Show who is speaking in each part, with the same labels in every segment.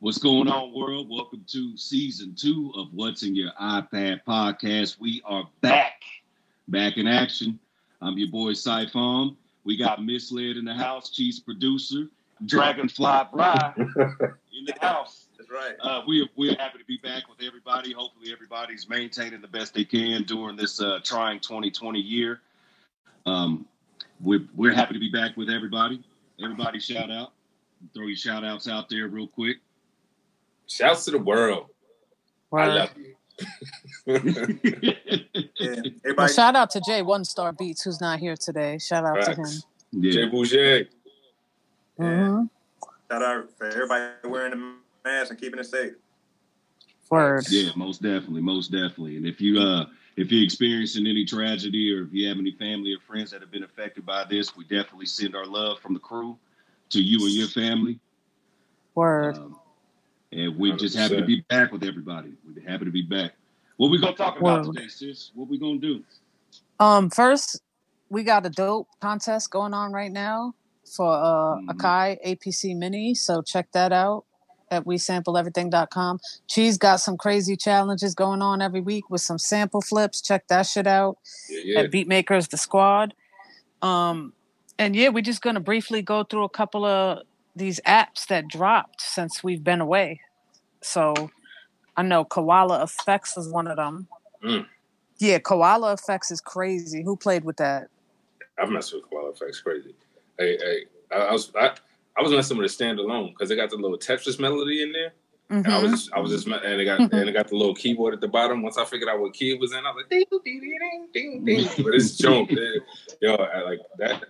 Speaker 1: What's going on, world? Welcome to season two of What's in Your iPad podcast. We are back, back in action. I'm your boy Syphon. We got Misled in the house, Chief's producer, Dragonfly Bry in the house.
Speaker 2: That's right.
Speaker 1: Uh, we we're happy to be back with everybody. Hopefully, everybody's maintaining the best they can during this uh, trying 2020 year. Um, we're we're happy to be back with everybody. Everybody, shout out. Throw your shout outs out there real quick.
Speaker 2: Shouts to the world. I love you.
Speaker 3: Yeah,
Speaker 4: Well, shout out to Jay One Star Beats, who's not here today. Shout out to him.
Speaker 1: Yeah.
Speaker 2: Jay Boucher.
Speaker 3: Yeah.
Speaker 4: Mhm.
Speaker 3: Shout out for everybody wearing the mask and keeping it safe.
Speaker 4: Word.
Speaker 1: Yeah, most definitely, most definitely. And if you uh if you're experiencing any tragedy or if you have any family or friends that have been affected by this, we definitely send our love from the crew to you and your family.
Speaker 4: Word.
Speaker 1: Um, and we're just happy to be back with everybody. We're happy to be back. What we gonna talk about
Speaker 4: Word.
Speaker 1: today, sis? What we gonna do?
Speaker 4: Um, first, we got a dope contest going on right now for uh,
Speaker 1: Mhm.
Speaker 4: Akai APC Mini. So check that out at wesampleeverything.com. Cheese got some crazy challenges going on every week with some sample flips. Check that shit out.
Speaker 2: Yeah, yeah.
Speaker 4: at Beatmakers the Squad. Um, and yeah, we're just gonna briefly go through a couple of these apps that dropped since we've been away. So I know Koala Effects is one of them.
Speaker 2: Mm.
Speaker 4: Yeah, Koala Effects is crazy. Who played with that?
Speaker 2: I've messed with Koala Effects crazy. Hey, hey, I, I was I, I was messing with a standalone because they got the little Tetris melody in there. And I was
Speaker 4: Mhm.
Speaker 2: just, I was just and it got and it got the little keyboard at the bottom. Once I figured out what key it was in, I was like ding ding ding ding ding. But it's junk, yo, I like that.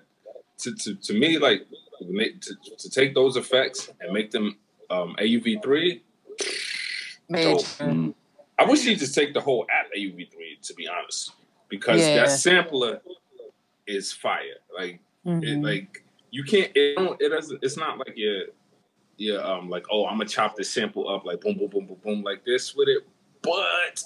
Speaker 2: To, to, to me, like make, to, to take those effects and make them um, AUV three.
Speaker 4: Major.
Speaker 2: I wish he'd just take the whole app AUV three to be honest, because
Speaker 4: Yeah.
Speaker 2: that sampler is fire. Like it,
Speaker 4: Mhm.
Speaker 2: like you can't. It don't. It doesn't. It's not like you're. You're um like oh I'm gonna chop this sample up like boom boom boom boom boom like this with it, but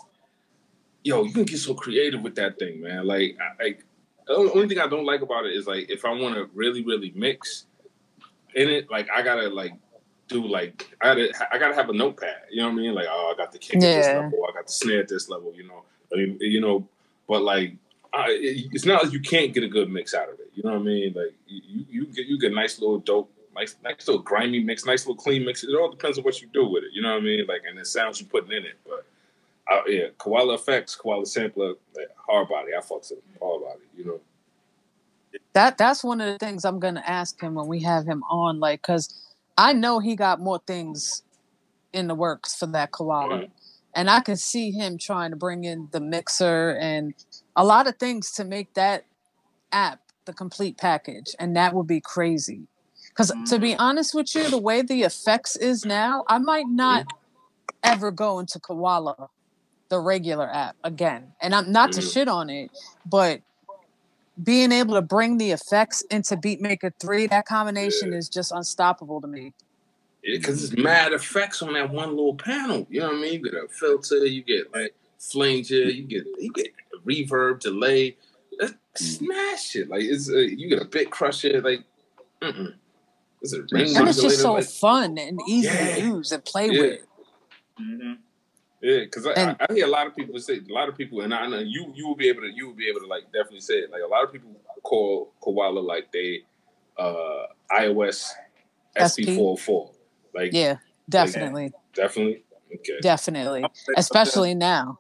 Speaker 2: yo you can get so creative with that thing, man. Like I, like the only only thing I don't like about it is like if I want to really really mix in it, like I gotta like do like I gotta I gotta have a notepad. You know what I mean? Like oh I got the kick at this level, I got the snare at this level. You know, I mean you know, but like I, it, it's not like you can't get a good mix out of it. You know what I mean? Like you you get you get nice little dope, nice nice little grimy mix, nice little clean mix. It all depends on what you do with it. You know what I mean? Like and the sounds you putting in it. But uh, yeah, Koala Effects, Koala Sampler, like, hard body. I fucks with hard body. You know.
Speaker 4: That that's one of the things I'm gonna ask him when we have him on, like, cause I know he got more things in the works for that koala,
Speaker 2: Mhm.
Speaker 4: and I can see him trying to bring in the mixer and a lot of things to make that app the complete package, and that would be crazy. Because to be honest with you, the way the effects is now, I might not ever go into Koala, the regular app again. And I'm not to
Speaker 2: Mhm.
Speaker 4: shit on it, but being able to bring the effects into Beatmaker 3, that combination
Speaker 2: Yeah.
Speaker 4: is just unstoppable to me.
Speaker 2: because it's mad effects on that one little panel. You know what I mean? You get a filter, you get like flanger, you get you get reverb, delay. That's smash it. Like it's uh, you get a bit crusher. Like, mm-mm. It's a ring
Speaker 4: And it's just so
Speaker 2: like-
Speaker 4: fun and easy
Speaker 2: Yeah.
Speaker 4: to use and play
Speaker 2: Yeah.
Speaker 4: with.
Speaker 3: hmm
Speaker 2: Yeah, because I, I, I hear a lot of people say a lot of people, and I know you you will be able to you will be able to like definitely say it. Like a lot of people call Koala like they uh iOS
Speaker 4: SP?
Speaker 2: SP four four. Like
Speaker 4: Yeah, definitely.
Speaker 2: definitely okay.
Speaker 4: Definitely. Especially now.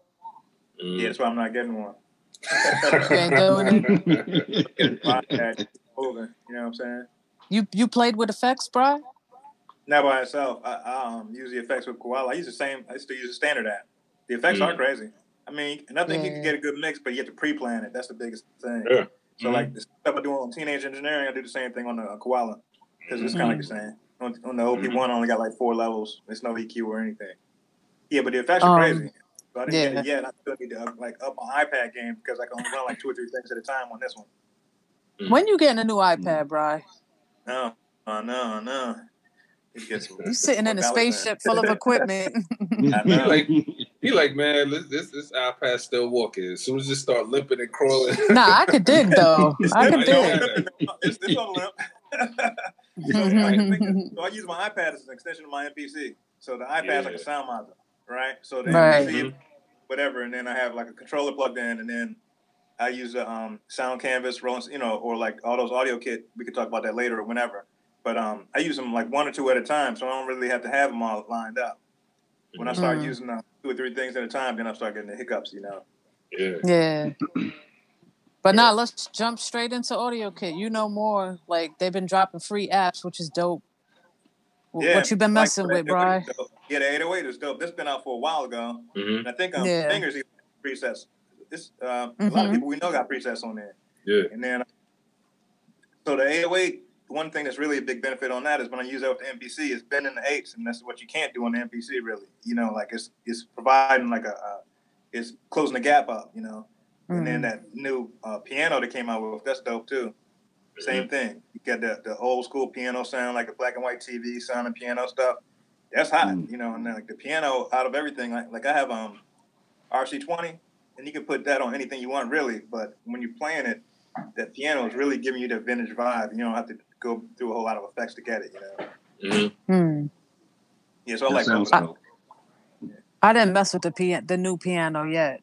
Speaker 2: Mm.
Speaker 3: Yeah, that's why I'm not getting one.
Speaker 4: You ain't doing it.
Speaker 3: You know what I'm saying?
Speaker 4: You you played with effects, bro?
Speaker 3: Not by itself. I, I um, use the effects with Koala. I use the same. I still use the standard app. The effects
Speaker 2: Mm.
Speaker 3: are crazy. I mean, and I think you can get a good mix, but you have to pre-plan it. That's the biggest thing.
Speaker 2: Yeah.
Speaker 3: So
Speaker 2: Mhm.
Speaker 3: like the stuff I do on teenage engineering, I do the same thing on the uh, Koala because it's kind of like
Speaker 4: Mm-hmm.
Speaker 3: On, on the OP one, I only got like four levels. There's no EQ or anything. Yeah, but the effects are
Speaker 4: Um,
Speaker 3: crazy. So I didn't get
Speaker 4: yeah.
Speaker 3: it yet. I still need to up, like up my iPad game because I can only run like two or three things at a time on this one.
Speaker 4: When you getting a new iPad, bro?
Speaker 3: No, oh, no, no. It gets
Speaker 4: You sitting in a
Speaker 3: What that was
Speaker 4: spaceship full of equipment.
Speaker 3: I
Speaker 2: He like he like man, this this, this iPad still walking. As soon as it start limping and crawling,
Speaker 4: nah, I could dig though. I could
Speaker 2: I
Speaker 4: dig.
Speaker 3: it's, it's on limp. so, I can think of- so I use my iPad as an extension of my MPC. So the iPad's like a sound module, right? So the
Speaker 4: Right.
Speaker 3: MPC, whatever, and then I have like a controller plugged in, and then I use a um, sound canvas, Roland, you know, or like all those audio kit. We could talk about that later or whenever. But um, I use them like one or two at a time, so I don't really have to have them all lined up. When I start
Speaker 4: Mhm.
Speaker 3: using uh, two or three things at a time, then I start getting the hiccups, you know.
Speaker 2: Yeah.
Speaker 4: Yeah. But now let's jump straight into Audio Kit. You know more. Like they've been dropping free apps, which is dope.
Speaker 3: Yeah,
Speaker 4: what you been messing
Speaker 3: the
Speaker 4: with,
Speaker 3: 808
Speaker 4: Bri?
Speaker 3: Yeah, the 808 is dope. This been out for a while ago,
Speaker 2: hmm
Speaker 3: and I think um,
Speaker 4: Yeah.
Speaker 3: Fingers even presets. This uh, a lot of
Speaker 4: Mhm.
Speaker 3: people we know got presets on there.
Speaker 2: Yeah.
Speaker 3: And then, so the 808, one thing that's really a big benefit on that is when I use that with the MPC, it's bending the eights, and that's what you can't do on the MPC, really. You know, like it's it's providing like a, a it's closing the gap up, you know. And then
Speaker 4: Mm.
Speaker 3: that new uh, piano that came out with, that's dope too. Same thing. You get the, the old school piano sound, like a black and white TV sound and piano stuff. That's hot,
Speaker 1: Mm.
Speaker 3: you know. And then like the piano out of everything, like like I have um RC20, and you can put that on anything you want, really. But when you're playing it, that piano is really giving you that vintage vibe. You don't have to go through a whole lot of effects to get it, you know.
Speaker 2: hmm
Speaker 4: Mm.
Speaker 3: Yeah, so I
Speaker 1: That
Speaker 3: like
Speaker 1: sounds
Speaker 3: those.
Speaker 1: dope.
Speaker 4: I didn't mess with the pian- the new piano yet,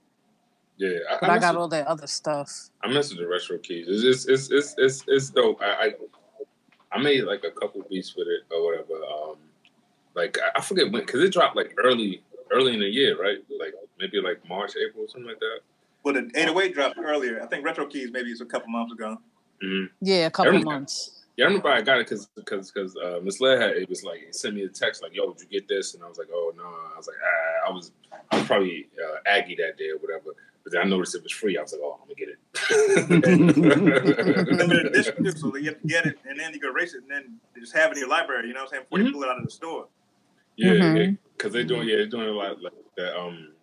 Speaker 2: Yeah. I,
Speaker 4: but
Speaker 2: I,
Speaker 4: I got
Speaker 2: with,
Speaker 4: all that other stuff.
Speaker 2: I messed with the retro keys. It's it's it's it's it's, it's dope. I, I I made like a couple beats with it or whatever. Um, like I, I forget when because it dropped like early early in the year, right? Like maybe like March, April, something like that.
Speaker 3: Well, the 808 dropped earlier. I think Retro Keys maybe it's a couple months ago.
Speaker 2: hmm
Speaker 4: Yeah, a couple
Speaker 2: Everything.
Speaker 4: months.
Speaker 2: Yeah, I remember I got it because because because uh, Miss Lair had it was like he sent me a text like, "Yo, did you get this?" And I was like, "Oh no." I was like, ah, I was I was probably uh, Aggie that day or whatever. But then I noticed it was free. I was like, "Oh, I'm gonna get it."
Speaker 3: limited edition so you have to get it and then you can erase it and then just have it in your library. You know what I'm saying? Before
Speaker 2: Mhm.
Speaker 3: you pull it out of the store.
Speaker 2: yeah, because they're doing yeah they're doing a lot like that um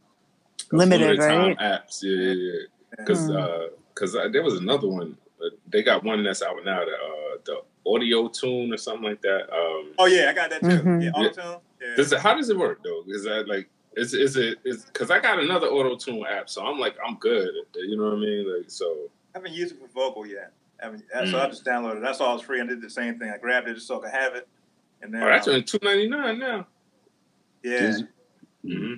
Speaker 4: Limited,
Speaker 2: time
Speaker 4: right?
Speaker 2: apps. Yeah, yeah, yeah. Because
Speaker 4: Mm.
Speaker 2: because uh, there was another one. Uh, They got one that's out now. The uh, the audio tune or something like that. Um,
Speaker 3: Oh yeah, I got that too.
Speaker 4: Mhm.
Speaker 3: Yeah, Autotune. Yeah.
Speaker 2: Does it, how does it work though? Is that like is is it is because I got another auto tune app, so I'm like I'm good. You know what I mean? Like so.
Speaker 3: I haven't used it for vocal yet. I haven't, So
Speaker 2: Mm.
Speaker 3: I just downloaded it. That's all it's free. I did the same thing. I grabbed it just so I could have it. And then
Speaker 2: Oh, that's
Speaker 3: um,
Speaker 2: only two ninety nine now.
Speaker 3: yeah.
Speaker 2: Mm-hmm.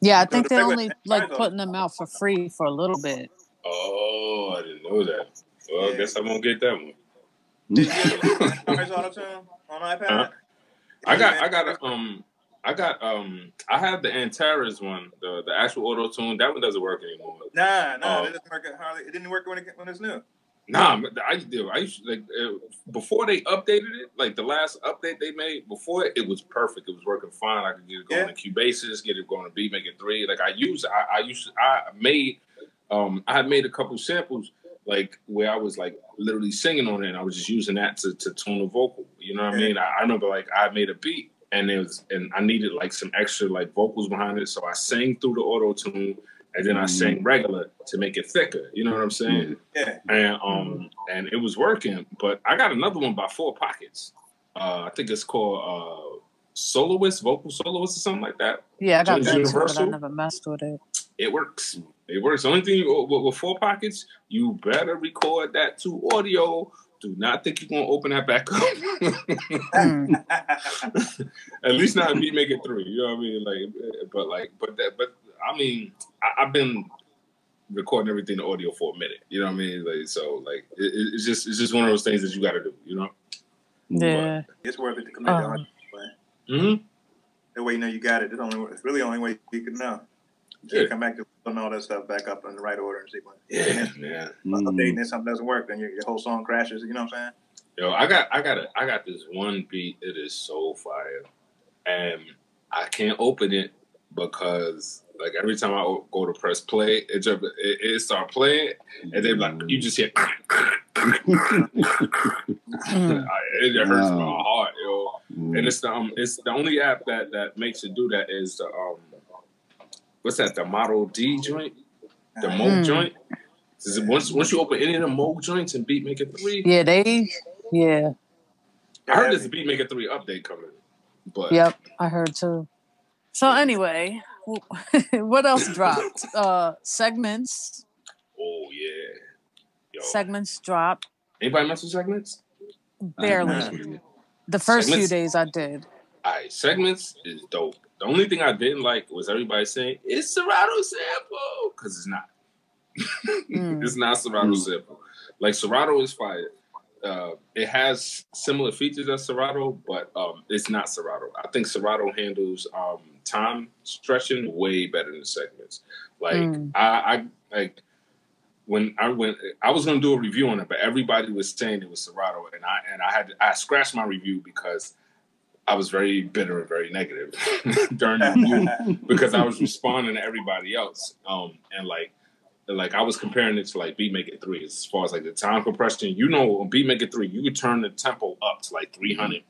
Speaker 4: Yeah, I think
Speaker 3: the
Speaker 4: they're only like putting them out for free for a little bit.
Speaker 2: Oh, I didn't know that. Well, I guess I won't get that one.
Speaker 3: Did you use on iPad?
Speaker 2: Huh? I got, I got, a, um, I got, um, I have the Antares one, the the actual auto tune. That one doesn't work anymore.
Speaker 3: Nah, nah,
Speaker 2: Oh.
Speaker 3: it didn't work. Hardly, it didn't work when it when it's new.
Speaker 2: Nah, I do. I used to, like uh, before they updated it, like the last update they made before it, it was perfect. It was working fine. I could get it going
Speaker 3: Yeah.
Speaker 2: to Cubasis, get it going to Beatmaker three. Like I used, I, I used, I made, um, I had made a couple samples like where I was like literally singing on it, and I was just using that to to tone the vocal. You know what I mean? I, I remember like I made a beat. And it was, and I needed like some extra like vocals behind it, so I sang through the auto tune, and then I
Speaker 1: Mhm.
Speaker 2: sang regular to make it thicker. You know what I'm saying?
Speaker 3: Yeah.
Speaker 2: and um and it was working. But I got another one by Four Pockets. Uh, I think it's called uh, Soloist, Vocal Soloist, or something like that.
Speaker 4: Yeah, I got
Speaker 2: Jones
Speaker 4: that too, I never messed with it.
Speaker 2: It works. It works. The only thing you, with, with Four Pockets, you better record that to audio. Do not think you're gonna open that back up.
Speaker 4: Mm.
Speaker 2: At least not Beatmaker three. You know what I mean? Like, but like, but that, but I mean, I, I've been recording everything in audio for a minute. You know what I mean? Like, so like, it, it- it's just it's just one of those things that you got to do. You know?
Speaker 4: Yeah.
Speaker 3: it's worth it to commit
Speaker 4: Um,
Speaker 3: to
Speaker 2: Mm-hmm.
Speaker 3: That way you know you got it. It's only it's really the only way you can know. You
Speaker 2: Yeah.
Speaker 3: come back to putting all that stuff back up in the right order and sequence.
Speaker 2: Yeah, man.
Speaker 1: Mhm.
Speaker 3: Updating and something doesn't work, then your, your whole song crashes. You know what I'm saying?
Speaker 2: Yo, I got I got a, I got this one beat. It is so fire, and I can't open it because like every time I go to press play, it just it, it start playing, and then like you just hear.
Speaker 4: Mm.
Speaker 2: it just hurts my heart, yo. And it's the um, it's the only app that that makes it do that is the um, what's that? The Model D joint, the Moog
Speaker 4: Mm.
Speaker 2: joint. 'Cause Once once you open any of the Moog joints and Beat Maker three,
Speaker 4: Yeah, they. Yeah.
Speaker 2: I heard there's a Beat Maker three update coming, but
Speaker 4: Yep, I heard too. So anyway, what else dropped? Uh, segments.
Speaker 2: oh yeah, yo,
Speaker 4: Segments dropped
Speaker 2: anybody mess with segments?
Speaker 4: Barely.
Speaker 1: mess.
Speaker 4: The first few days I did.
Speaker 2: All right, segments is dope. The only thing I didn't like was everybody saying it's Serato sample because it's not. mm. It's not Serato mm. sample. Like Serato is fire. Uh, it has similar features as Serato, but um, it's not Serato. I think Serato handles um, time stretching way better than segments. Like mm. I, I like when I went, I was going to do a review on it, but everybody was saying it was Serato, and I and I had to, I scratched my review because I was very bitter and very negative during review because I was responding to everybody else, um, and like like I was comparing it to like Beatmaker three as far as like the time compression. You know, on Beatmaker three, you could turn the tempo up to like three hundred,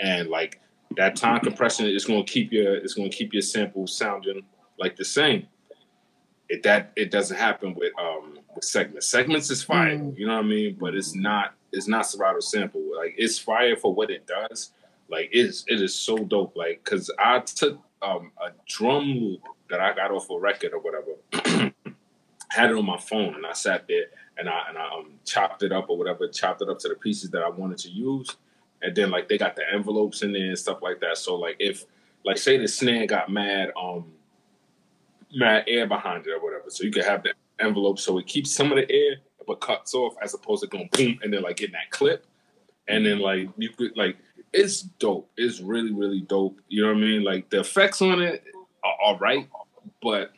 Speaker 2: and like that time compression is going to keep your it's going to keep your sample sounding like the same. It that it doesn't happen with um with segments. Segments is fire, mm. you know what I mean, but it's not it's not Serato sample. Like it's fire for what it does. Like it's it is so dope. Like because I took um a drum loop that I got off a record or whatever. had it on my phone and I sat there and I and I um, chopped it up or whatever, chopped it up to the pieces that I wanted to use, and then like they got the envelopes in there and stuff like that. So like if like say the snare got mad um mad air behind it or whatever, so you could have the envelope so it keeps some of the air but cuts off as opposed to going boom and then like getting that clip, and then like you could like it's dope. It's really really dope. You know what I mean? Like the effects on it are all right, but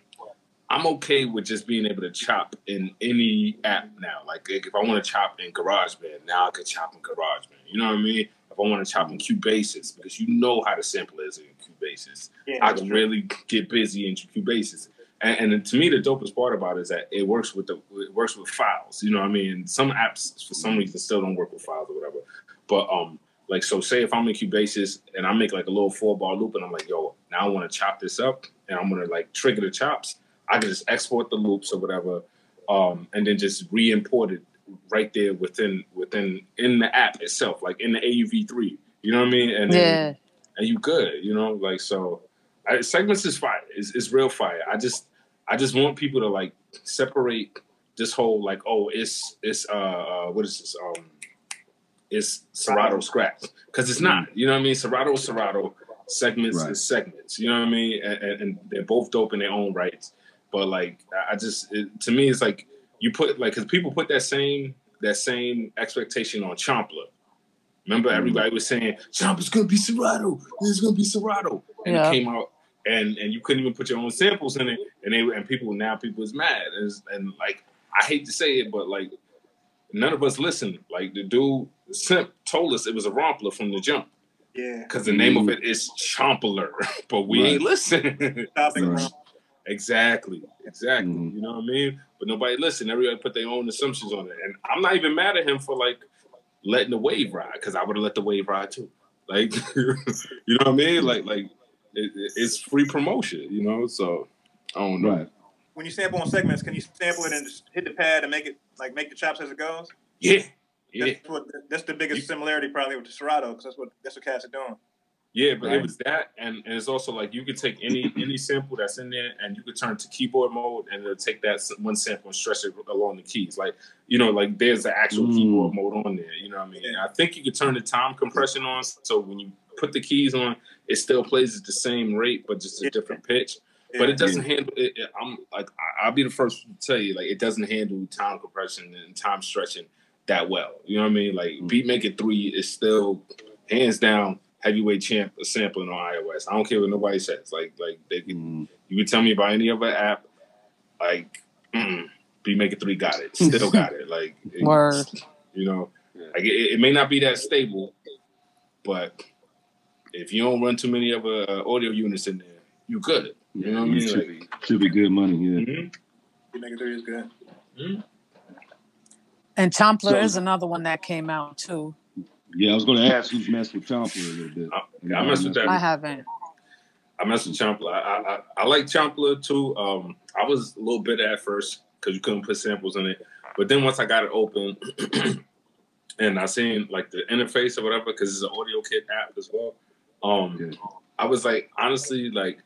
Speaker 2: I'm okay with just being able to chop in any app now. Like if I want to chop in GarageBand, now I can chop in GarageBand. You know what I mean? If I want to chop in Cubasis, because you know how the sample is in Cubasis, yeah, I can true. really get busy in Cubasis. And, and to me, the dopest part about it is that it works with the it works with files. You know what I mean? Some apps for some reason still don't work with files or whatever. But um, like so, say if I'm in Cubasis and I make like a little four bar loop, and I'm like, yo, now I want to chop this up, and I'm gonna like trigger the chops I can just export the loops or whatever, um, and then just re-import it right there within within in the app itself, like in the AUV three. You know what I mean? And then, yeah. and you good. You know, like so. I, segments is fire. It's, it's real fire. I just I just want people to like separate this whole like oh it's it's uh, uh what is this um it's Serato scraps because it's not. You know what I mean? Serato is Serato. Segments right. is segments. You know what I mean? And, and, they're both dope in their own rights. But like, I just it, to me, it's like you put like because people put that same that same expectation on Chompler. Remember, mm-hmm. everybody was saying Chompler's gonna be Serato. It's gonna be Serato, and yeah. it came out, and and you couldn't even put your own samples in it, and they and people now people is mad, and, and like I hate to say it, but like none of us listened. Like the dude Simp told us it was a rompler from the jump.
Speaker 3: Yeah.
Speaker 2: Because the name of it is Chompler, but we right. ain't listening. Exactly, exactly. Mm-hmm. You know what I mean? But nobody listen. Everybody put their own assumptions on it, and I'm not even mad at him for like letting the wave ride because I would have let the wave ride too. Like, you know what I mean? Like, like it, it's free promotion. You know, so I don't know. Right.
Speaker 3: When you sample on segments, can you sample it and just hit the pad and make it like make the chops as it goes?
Speaker 2: Yeah, yeah.
Speaker 3: That's what that's the biggest you, similarity probably with the Serato because that's what that's what cats are doing.
Speaker 2: Yeah, but right. it was that, and, and it's also like you could take any any sample that's in there, and you could turn to keyboard mode, and it'll take that one sample and stretch it along the keys. Like you know, like there's the actual mm. keyboard mode on there. You know what I mean? I think you could turn the time compression on, so when you put the keys on, it still plays at the same rate, but just a different pitch. But it doesn't handle. It, it, I'm like I'll be the first to tell you, like it doesn't handle time compression and time stretching that well. You know what I mean? Like mm. Beatmaker Three is still hands down heavyweight champ sampling on iOS. I don't care what nobody says. Like like they can, mm. you can tell me about any other app. Like mm, Beatmaker Three got it, still got it. Like
Speaker 4: word,
Speaker 2: you know, like it, it, may not be that stable, but if you don't run too many other uh, audio units in there, you good. You know what I mean?
Speaker 1: Should, like, be, should be good money. Yeah,
Speaker 3: mm-hmm. Beatmaker Three is good. Mm-hmm.
Speaker 4: And Chompler so, is another one that came out too.
Speaker 1: Yeah, I was going to ask who's messed with Chompler a little bit.
Speaker 2: I, I messed with that.
Speaker 4: I haven't.
Speaker 2: I messed with Chompler. I, I, I like Chompler too. Um, I was a little bit at first because you couldn't put samples in it, but then once I got it open and I seen like the interface or whatever, because it's an audio kit app as well. Um, yeah. I was like, honestly, like,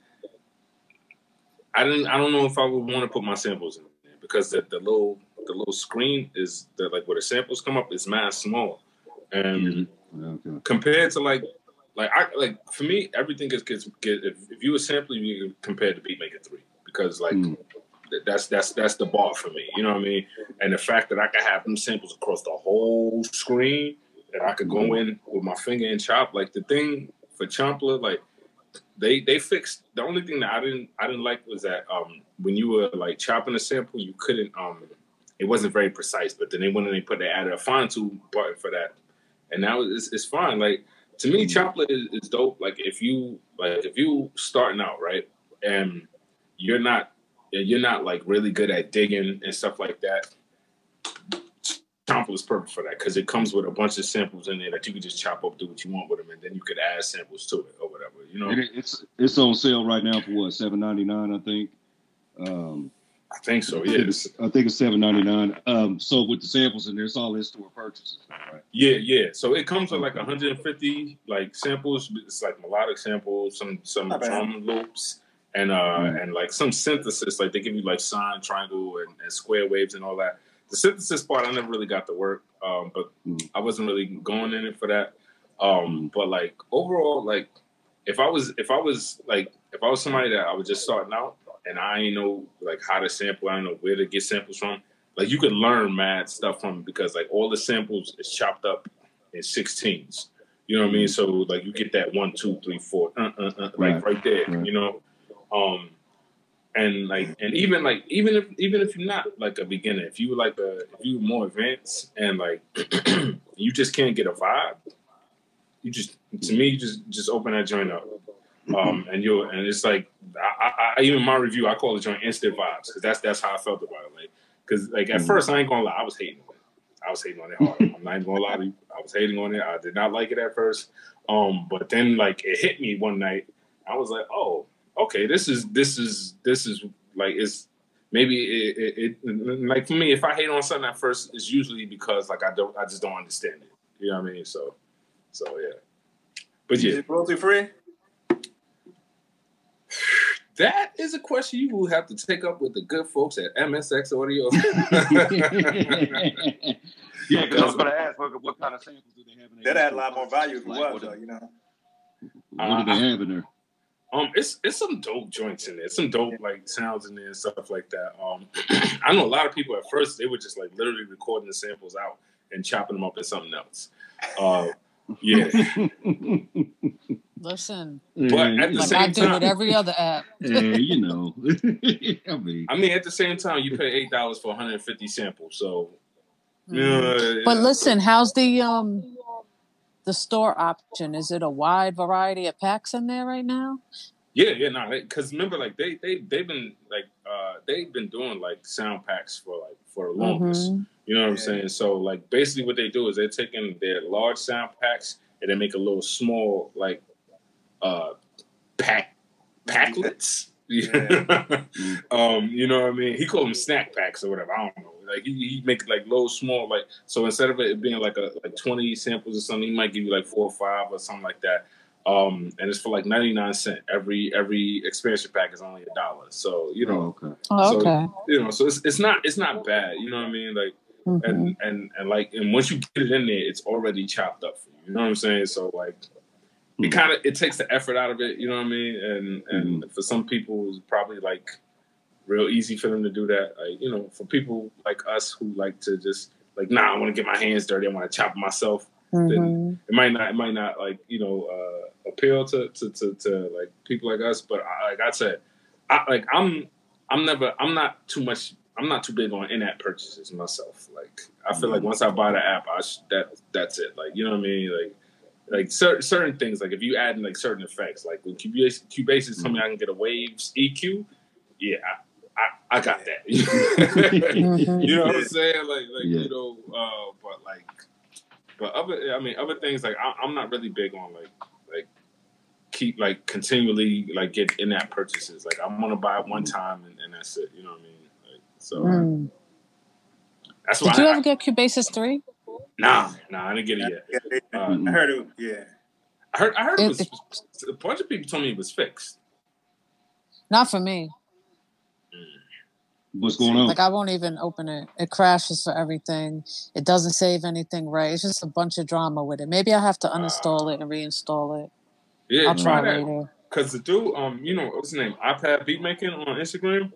Speaker 2: I didn't. I don't know if I would want to put my samples in there because the, the little the little screen is the like where the samples come up is mass small. And mm-hmm. okay. compared to like like I like for me, everything is gets get if, if you were sampling, you compared to Beatmaker three because like mm. that's that's that's the bar for me. You know what I mean? And the fact that I can have them samples across the whole screen, that I could go mm. in with my finger and chop. Like the thing for Chompler, like they they fixed the only thing that I didn't I didn't like was that um when you were like chopping a sample, you couldn't um it wasn't very precise. But then they went and they put they added a fine tune button for that, and now it's, it's fine. Like to me, Chompler is, is dope. Like if you like if you starting out right and you're not you're not like really good at digging and stuff like that. Chompler is perfect for that because it comes with a bunch of samples in there that you can just chop up, do what you want with them, and then you could add samples to it or whatever. You know,
Speaker 1: it's it's on sale right now for what seven ninety nine, I think. Um,
Speaker 2: I think so. Yes,
Speaker 1: I think it's seven ninety nine. Um, so with the samples in there, it's all in store purchases, right?
Speaker 2: Yeah, yeah. So it comes with like 150 like samples. It's like melodic samples, some some drum loops, and uh mm. and like some synthesis. Like they give you like sine, triangle, and, and, square waves and all that. The synthesis part, I never really got to work, um, but mm. I wasn't really going in it for that. Um, mm. but like overall, like if I was if I was like if I was somebody that I was just starting out and I ain't know like how to sample. I don't know where to get samples from. Like you can learn mad stuff from because like all the samples is chopped up in sixteens. You know what I mean? So like you get that one, two, three, four, uh, uh, uh, right, right, right there. Right. You know, um, and like and even like even if even if you're not like a beginner, if you like a if you more advanced and like you just can't get a vibe, you just to me just just open that joint up um, and you and it's like I, I, even my review I call it joint instant vibes because that's that's how I felt about it. Like because like at mm-hmm. first I ain't gonna lie I was hating on it. I was hating on it hard. I'm not even gonna lie to you. I was hating on it. I did not like it at first. Um, but then like it hit me one night. I was like, oh, okay, this is this is this is like it's maybe it, it, it, like for me if I hate on something at first it's usually because like I don't I just don't understand it. You know what I mean? So so yeah. But yeah.
Speaker 3: Is it royalty free?
Speaker 2: That is a question you will have to take up with the good folks at MSX Audio.
Speaker 1: yeah, because I was going to ask what, what, kind of samples do they have in
Speaker 3: there? That add a lot more value if it was, though, you know.
Speaker 1: What do they uh, have in there?
Speaker 2: Um, it's it's some dope joints in there, some dope like sounds in there and stuff like that. Um, I know a lot of people at first they were just like literally recording the samples out and chopping them up in something else. Uh, yeah.
Speaker 4: Listen,
Speaker 2: but at the
Speaker 4: like
Speaker 2: same
Speaker 4: I do
Speaker 2: time,
Speaker 4: with every other app.
Speaker 1: yeah, you know. I mean,
Speaker 2: I mean, at the same time, you pay eight dollars for 150 samples, so.
Speaker 4: Mm. but listen, how's the um the store option? Is it a wide variety of packs in there right now?
Speaker 2: Yeah, yeah, no, because remember, like they they they've been like uh they've been doing like sound packs for like for the longest. Mm-hmm. You know what I'm saying? So like basically, what they do is they're taking their large sound packs and they make a little small like uh pack packlets. Yeah. um, you know what I mean? He called them snack packs or whatever. I don't know. Like he, he make like little small like so instead of it being like a like twenty samples or something, he might give you like four or five or something like that. Um, and it's for like ninety nine cent. Every every expansion pack is only a dollar. So you know,
Speaker 1: oh, okay.
Speaker 4: Oh, okay.
Speaker 2: You know, so it's it's not it's not bad. You know what I mean? Like mm-hmm. and and and like and once you get it in there, it's already chopped up for you. You know what I'm saying? So like it hmm. kind of it takes the effort out of it. You know what I mean? And and mm-hmm. for some people, it's probably like real easy for them to do that. Like you know, for people like us who like to just like, nah, I want to get my hands dirty. I want to chop myself. Mm-hmm. Then it might not it might not like you know uh, appeal to, to to to like people like us. But I, like I said, I like I'm I'm never I'm not too much I'm not too big on in-app purchases myself. Like I feel like mm-hmm. once I buy the app, I sh- that that's it. Like you know what I mean? Like like certain certain things. Like if you add in like certain effects, like when Cubase Cubase told me I can get a waves EQ, yeah, I, I, I got that. Mm-hmm. you know what I'm saying? Like like yeah. you know, uh, but like, but other I mean other things like I, I'm not really big on like like keep like continually like get in-app purchases. Like I'm gonna buy it one time and, and that's it. You know what I mean? So mm.
Speaker 4: that's why. Did you I, ever get Cubasis three?
Speaker 2: Nah, nah, I didn't get it
Speaker 3: yet. Uh, I heard it. Yeah,
Speaker 2: I heard. I heard it, it was. a bunch of people told me it was fixed.
Speaker 4: Not for me.
Speaker 1: What's going on?
Speaker 4: Like I won't even open it. It crashes for everything. It doesn't save anything right. It's just a bunch of drama with it. Maybe I have to uninstall uh, it and reinstall it.
Speaker 2: Yeah,
Speaker 4: I'll try
Speaker 2: try that.
Speaker 4: later.
Speaker 2: Cause the dude, um, you know, what's his name? iPad beat making on Instagram.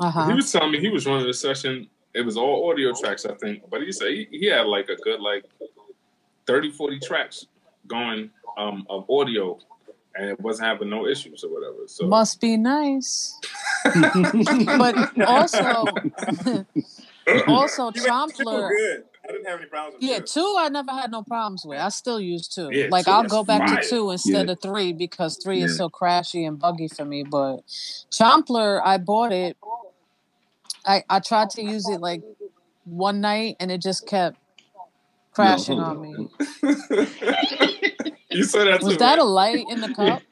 Speaker 4: Uh-huh.
Speaker 2: He was telling me he was running a session. It was all audio tracks, I think. But he said he, he had like a good like 30, 40 tracks going um of audio and it wasn't having no issues or whatever. So
Speaker 4: Must be nice. But also, also
Speaker 3: You went two
Speaker 4: Chompler.
Speaker 3: I didn't have any problems with
Speaker 4: Yeah,
Speaker 3: two.
Speaker 4: two I never had no problems with. I still use two.
Speaker 2: Yeah,
Speaker 4: like
Speaker 2: two
Speaker 4: I'll go back
Speaker 2: fire.
Speaker 4: to two instead
Speaker 1: Yeah.
Speaker 4: of three because three is so crashy and buggy for me. But Chompler, I bought it. I I tried to use it like one night and it just kept crashing
Speaker 1: hold
Speaker 4: on
Speaker 1: on.
Speaker 4: me.
Speaker 2: you said that
Speaker 4: Was
Speaker 2: too,
Speaker 4: that a light in the cup?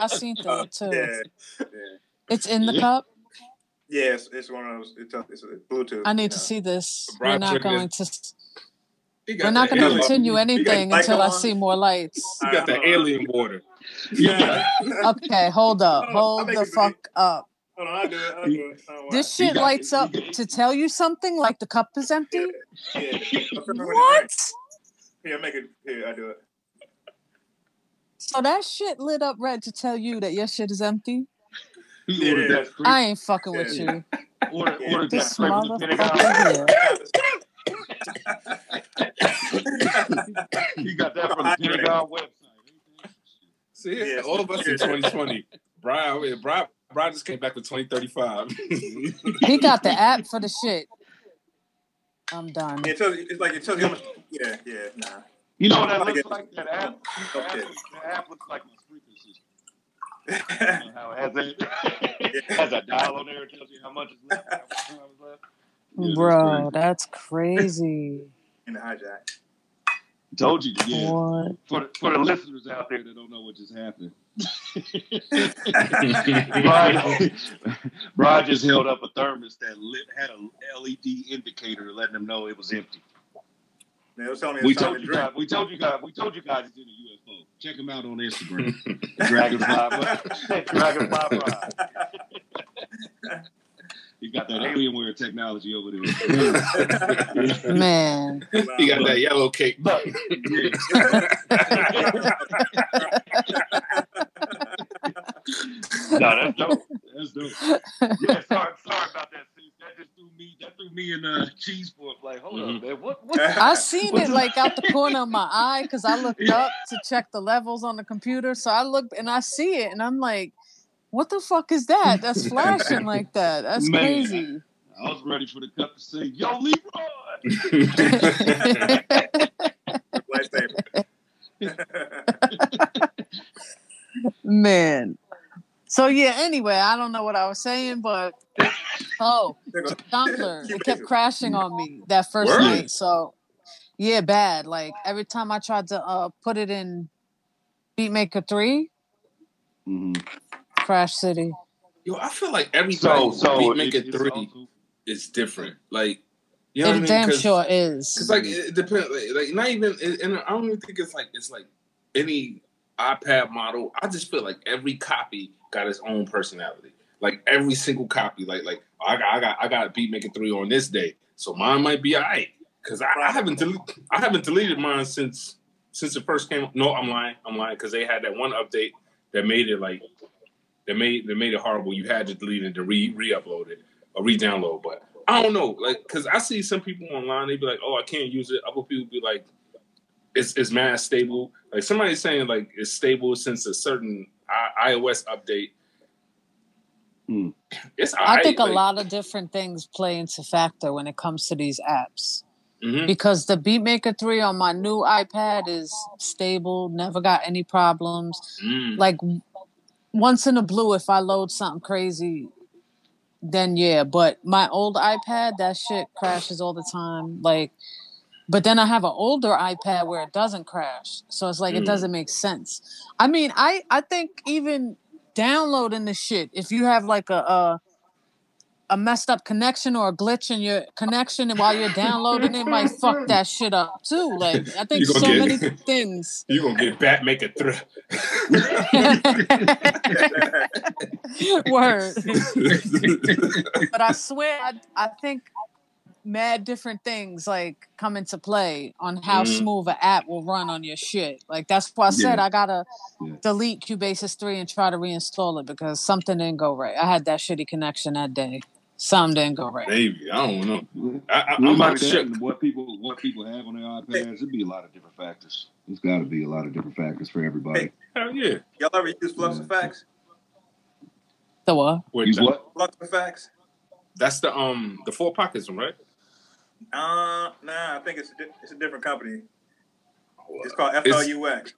Speaker 4: I seen
Speaker 3: Uh,
Speaker 4: that too.
Speaker 3: yeah, yeah,
Speaker 4: It's in the
Speaker 1: Yeah.
Speaker 4: cup.
Speaker 3: Yes, It's, it's one of those. It's, a, it's a Bluetooth.
Speaker 4: I need to
Speaker 3: uh,
Speaker 4: see this. We're not going to. We're not going to continue anything
Speaker 3: light
Speaker 4: until I see more lights.
Speaker 2: You got that alien water.
Speaker 1: yeah.
Speaker 4: Okay, hold up.
Speaker 3: Hold on, I'll
Speaker 4: Hold
Speaker 3: make
Speaker 4: the
Speaker 3: it for
Speaker 4: fuck up.
Speaker 3: Hold on, I'll do it. I'll do it. I don't
Speaker 4: This shit lights
Speaker 1: he
Speaker 4: up to tell you something like the cup is empty?
Speaker 3: why. Yeah. I'll figure out what to
Speaker 4: What?
Speaker 3: drink. Here, make it. Here, I do it.
Speaker 4: So that shit lit up red to tell you that your shit is empty?
Speaker 1: He ordered
Speaker 3: Yeah.
Speaker 1: that straight.
Speaker 4: I ain't fucking with
Speaker 3: Yeah.
Speaker 4: you.
Speaker 1: ordered,
Speaker 3: Yeah.
Speaker 1: ordered that
Speaker 4: This
Speaker 1: straight from the Pentagon.
Speaker 4: motherfucker here.
Speaker 1: He got that from the Pentagon website.
Speaker 2: See,
Speaker 3: Yes.
Speaker 2: all of us in 2020. Brian, yeah, Brian, Brian just came back with 2035.
Speaker 4: He got the app for the shit. I'm done.
Speaker 3: It tells it's like it tells you how much. Yeah, yeah, nah.
Speaker 1: You know what that
Speaker 3: I
Speaker 1: looks like? That app, that app,
Speaker 3: Okay.
Speaker 1: that app looks like my sprinkler system. How it has that, it has a dial on there. It tells you how much is left. How much left. Yeah,
Speaker 4: Bro, that's crazy.
Speaker 3: In the hijack.
Speaker 1: Told you, yeah.
Speaker 4: What?
Speaker 1: For the, for the listeners out there that don't know what just happened, Brian, Brian just held up a thermos that lit, had a LED indicator letting them know it was empty.
Speaker 3: They was telling me
Speaker 1: We told you
Speaker 3: drink.
Speaker 1: guys. We told you guys. We told you guys it's in a UFO. Check them out on Instagram. Dragonfly. Dragonfly. Brian. He got that Alienware technology over there.
Speaker 4: Man.
Speaker 2: he got that yellow cake.
Speaker 1: No, that's dope. That's dope. Yeah, sorry, sorry about that. That just threw me. That threw me in uh, cheese for like, hold
Speaker 2: Mhm.
Speaker 1: up, man. What? What?
Speaker 4: I seen it like out the corner of my eye because I looked up to check the levels on the computer. So I looked and I see it and I'm like, what the fuck is that? That's flashing like that. That's
Speaker 1: Man.
Speaker 4: crazy.
Speaker 1: I was ready for the cup to say, "Yo, Leroy."
Speaker 4: Man. So yeah, anyway, I don't know what I was saying, but oh, Doppler, it kept crashing on me that first
Speaker 2: Word?
Speaker 4: night. So yeah, bad. Like every time I tried to uh put it in Beatmaker 3,
Speaker 1: Mm-hmm.
Speaker 4: Crash City.
Speaker 2: Yo, I feel like everybody
Speaker 1: So, so
Speaker 2: Beatmaker
Speaker 1: it- it's
Speaker 2: three
Speaker 1: also-
Speaker 2: is different. Like, you know
Speaker 4: it
Speaker 2: what I mean?
Speaker 4: sure is.
Speaker 2: Cause like it depends, like, like not even, and I don't even think it's like it's like any iPad model. I just feel like every copy got its own personality. Like every single copy, like like oh, I got I got I got Beatmaker three on this day, so mine might be alright. Cause I, I haven't del- I haven't deleted mine since since it first came. No, I'm lying, I'm lying. Cause they had that one update that made it like that made that made it horrible. You had to delete it to re re-upload it or re-download. But I don't know, like, cause I see some people online. They be like, "Oh, I can't use it." Other people be like, "It's it's mad stable." Like somebody's saying, like it's stable since a certain I- iOS update.
Speaker 1: Hmm.
Speaker 2: It's
Speaker 4: I think a lot of different things play into factor when it comes to these apps.
Speaker 2: mhm.
Speaker 4: Because the Beatmaker 3 on my new iPad is stable, never got any problems.
Speaker 2: Mm.
Speaker 4: Like once in a blue, if I load something crazy, then yeah. But my old iPad, that shit crashes all the time. Like, but then I have an older iPad where it doesn't crash, so it's like it
Speaker 2: Mm.
Speaker 4: doesn't make sense. I mean, I I think even downloading the shit, if you have like a a, a messed up connection or a glitch in your connection, and while you're downloading it, might fuck that shit up too. Like I think so
Speaker 2: gonna
Speaker 4: many things.
Speaker 2: You're gonna get Beatmaker three?
Speaker 4: Word. but I swear, I, I think mad different things like come into play on how
Speaker 2: Mhm.
Speaker 4: smooth an app will run on your shit. Like that's why I said
Speaker 1: Yeah.
Speaker 4: I gotta
Speaker 1: Yeah.
Speaker 4: delete Cubasis three and try to reinstall it because something didn't go right. I had that shitty connection that day. Something didn't go right.
Speaker 2: Maybe I don't know. I, I, I'm
Speaker 1: like
Speaker 2: not
Speaker 1: that,
Speaker 2: shook.
Speaker 1: what people what people have on their iPads, it'd be a lot of different factors. There's got to be a lot of different factors for everybody.
Speaker 3: Hey.
Speaker 2: Hell yeah.
Speaker 3: Y'all ever use Flux Effects?
Speaker 4: The what?
Speaker 2: Wait,
Speaker 1: Use
Speaker 2: that-
Speaker 1: what?
Speaker 3: Flux Effects?
Speaker 2: That's the um the four pockets one, right?
Speaker 3: Uh, nah, I think it's a, di- it's a different company. It's
Speaker 2: It's,
Speaker 3: called FLUX.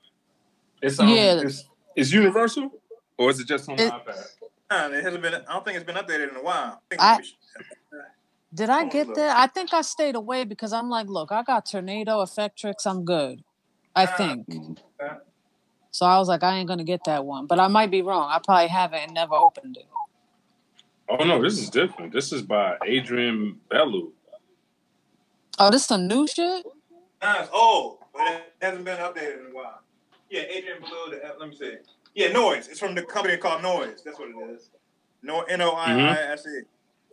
Speaker 2: it's um
Speaker 4: Yeah.
Speaker 2: it's, it's universal or is it just on the
Speaker 4: It-
Speaker 2: iPad?
Speaker 3: Nah, it hasn't been. I don't think it's been updated in a while. I think
Speaker 4: I- Did I get that? I think I stayed away because I'm like, look, I got Turnado Effectrix. I'm good. I
Speaker 3: Ah.
Speaker 4: think.
Speaker 1: Mhm.
Speaker 4: So I was like, I ain't gonna get that one, but I might be wrong. I probably haven't and never opened it.
Speaker 2: Oh no, this is different. This is by Adrian Belew.
Speaker 4: Oh, this is some new shit.
Speaker 3: Nah, it's old, but it hasn't been updated in a while. Yeah, Adrian Belew. The, let me see. Yeah, Noise. It's from the company called Noise. That's what it is. No, N O I I S E.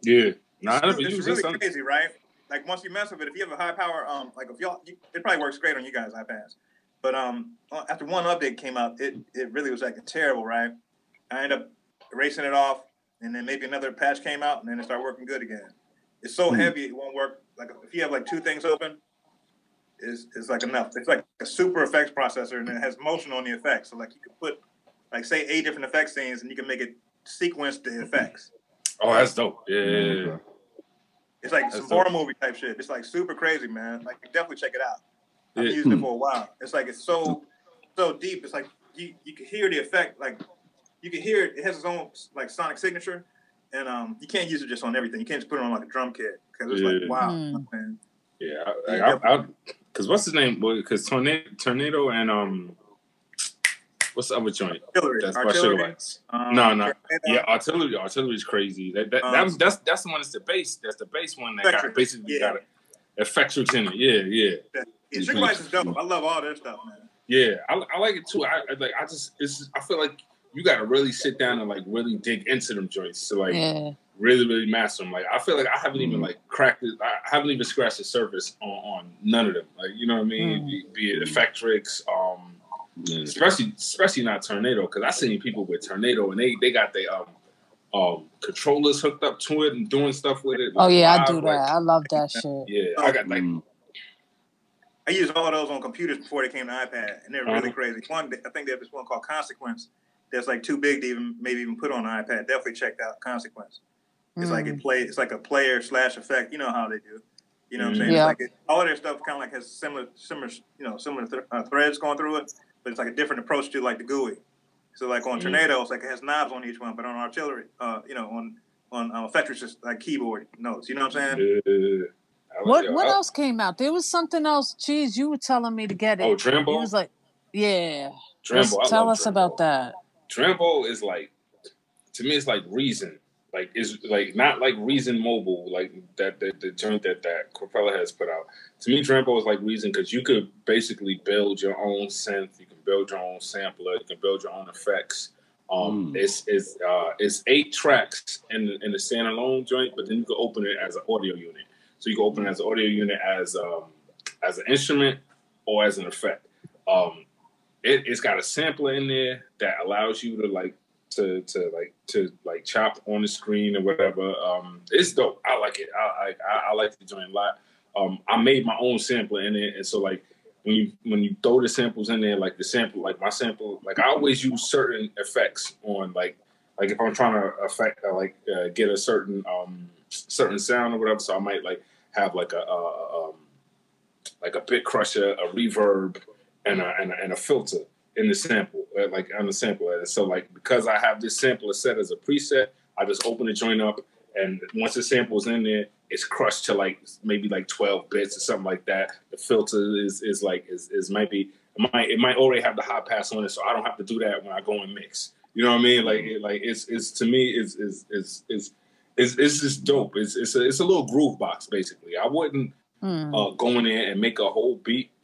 Speaker 2: Yeah. Nah,
Speaker 3: It's, it's really crazy, right? Like once you mess with it, if you have a high power, um, like if y'all, you, it probably works great on you guys iPads. But um, uh, after one update came out, it it really was like terrible, right? I ended up erasing it off, and then maybe another patch came out, and then it started working good again. It's so
Speaker 1: Hmm.
Speaker 3: heavy, it won't work. Like if you have like two things open, is is like enough. It's like a super effects processor, and it has motion on the effects. So like you could put like say eight different effect scenes, and you can make it sequence the effects.
Speaker 2: Oh, that's dope. Yeah. yeah, yeah.
Speaker 3: It's like
Speaker 2: That's
Speaker 3: some
Speaker 2: dope.
Speaker 3: horror movie type shit. It's like super crazy, man. Like definitely check it out. I've
Speaker 2: Yeah.
Speaker 3: been using it
Speaker 1: Hmm.
Speaker 3: for a while. It's like it's so so deep. It's like you you can hear the effect. Like you can hear it. It has its own like sonic signature, and um you can't use it just on everything. You can't just put it on like a drum kit because it's
Speaker 2: Yeah.
Speaker 3: like wow, man.
Speaker 2: Yeah, I, I, I, cause what's his name? Because Turnado, Turnado, and um, what's the other joint?
Speaker 3: Artillery,
Speaker 2: That's by Sugar
Speaker 3: artillery.
Speaker 2: Lights.
Speaker 3: Um,
Speaker 2: No, no. Yeah, artillery. Artillery's crazy. That that,
Speaker 3: Um,
Speaker 2: that was that's that's the one that's the base. That's the base one that got
Speaker 3: Electric,
Speaker 2: basically
Speaker 3: yeah.
Speaker 2: got it. Effectual in it. Yeah, yeah,
Speaker 3: Yeah, Sugar Bytes is dope. I love all their stuff, man.
Speaker 2: yeah. I, I like it too. I I- like. I just it's. I feel like you got to really sit down and like really dig into them joints to like
Speaker 4: Yeah.
Speaker 2: really really master them. Like I feel like I haven't even
Speaker 1: Mhm.
Speaker 2: like cracked it. I haven't even scratched the surface on, on none of them. Like you know what I mean?
Speaker 4: Mm.
Speaker 2: Be, be it Effectrix, um,
Speaker 1: Yeah.
Speaker 2: especially especially not Turnado because I seen people with Turnado and they they got their um um controllers hooked up to it and doing stuff with it.
Speaker 4: Oh
Speaker 2: like,
Speaker 4: yeah, I
Speaker 2: live,
Speaker 4: do that.
Speaker 2: like-
Speaker 4: I love that shit.
Speaker 2: yeah, I got like
Speaker 1: Mm.
Speaker 3: I used all those on computers before they came to iPad, and they're really
Speaker 2: Uh-huh.
Speaker 3: crazy. One, I think they have this one called Consequence. That's like too big to even maybe even put on an iPad. Definitely check out Consequence. It's like
Speaker 4: Mm.
Speaker 3: it play. It's like a player slash effect. You know how they do. You know what I'm saying?
Speaker 4: Yeah.
Speaker 3: Like it, all their stuff kind of like has similar, similar, you know, similar th- uh, threads going through it, but it's like a different approach to like the GUI. So like on
Speaker 2: Mhm.
Speaker 3: Turnado, it's like it has knobs on each one, but on Artillery, uh, you know, on on uh, Effectrix, it's like keyboard notes. You know what I'm saying?
Speaker 2: I like-
Speaker 4: What
Speaker 2: yo,
Speaker 4: what
Speaker 2: I-
Speaker 4: else came out? There was something else. Cheese, you were telling me to get it.
Speaker 2: Oh,
Speaker 4: It
Speaker 2: Drambo.
Speaker 4: was like, yeah.
Speaker 2: Drambo.
Speaker 4: Tell us
Speaker 2: Drambo.
Speaker 4: about that.
Speaker 2: Drambo is like to me it's like reason. Like is like not like Reason Mobile, like that the, the joint that that Propeller has put out. To me, Drambo is like Reason because you could basically build your own synth, you can build your own sampler, you can build your own effects. Um,
Speaker 1: Mm.
Speaker 2: it's it's uh, it's eight tracks in the, in the standalone joint, but then you can open it as an audio unit. So you can open it as an audio unit as um, as an instrument or as an effect. Um, it, it's got a sampler in there that allows you to like to to like to like chop on the screen or whatever. Um, it's dope. I like it. I I, I like the joint a lot. Um, I made my own sampler in it, and so like when you when you throw the samples in there, like the sample, like my sample, like I always use certain effects on like like if I'm trying to affect uh, like uh, get a certain um certain sound or whatever. So I might like have like a, a um like a bit crusher, a reverb, and a, and a, and a filter in the sample, uh, like on the sample. So like because I have this sampler set as a preset, I just open the joint up, and once the sample's in there, it's crushed to like maybe like twelve bits or something like that. The filter is is like is is maybe it might it might already have the high pass on it, so I don't have to do that when I go and mix. You know what I mean? Like it, like it's it's to me is is is is it's, it's just dope. It's it's a, it's a little groove box basically. I wouldn't
Speaker 4: Hmm.
Speaker 2: uh, go in there and make a whole beat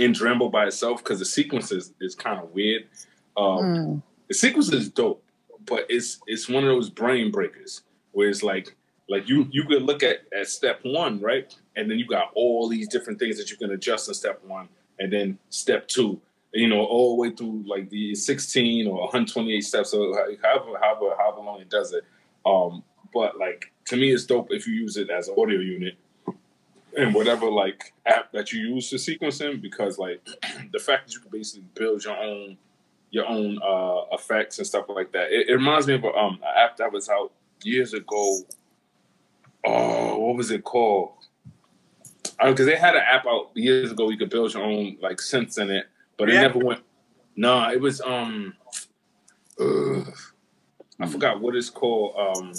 Speaker 2: in Drambo by itself because the sequence is, is kind of weird. Um,
Speaker 4: Mm.
Speaker 2: The sequence is dope, but it's it's one of those brain breakers where it's like like you you could look at at step one, right, and then you got all these different things that you can adjust in step one, and then step two, you know, all the way through like the 16 or 128 steps, or however however however long it does it. Um, but like to me, it's dope if you use it as an audio unit and whatever like app that you use to sequence sequencing because like the fact that you can basically build your own your own uh, effects and stuff like that. It, it reminds me of um, an app that was out years ago. Oh, what was it called? Because uh, they had an app out years ago. You could build your own like synths in it, but it never went. No, nah, it was um. Ugh, I forgot what it's called. Um,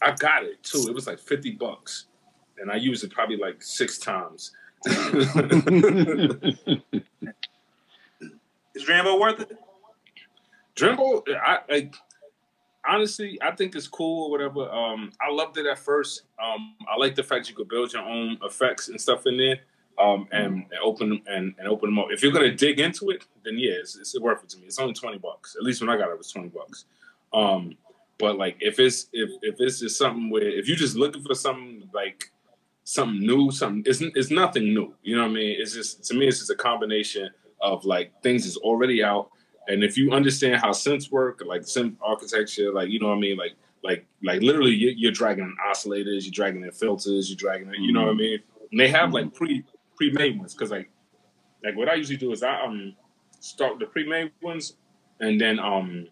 Speaker 2: I got it too. It was like fifty bucks, and I used it probably like six times. Is
Speaker 3: Drambo worth it?
Speaker 2: Drambo, I, I honestly, I think it's cool or whatever. Um, I loved it at first. Um, I like the fact you could build your own effects and stuff in there, um, and, and open and, and open them up. If you're gonna dig into it, then yeah, it's, it's worth it to me. It's only twenty bucks. At least when I got it, it was twenty bucks. Um, but like if it's if if it's just something where if you're just looking for something like something new, something it's it's nothing new. You know what I mean? It's just to me, it's just a combination of like things that's already out. And if you understand how synths work, like synth architecture, like you know what I mean, like like like literally you're, you're dragging in oscillators, you're dragging in filters, you're dragging in, you know what I mm-hmm. mean. And they have like pre pre made ones because like like what I usually do is I um start the pre made ones and then um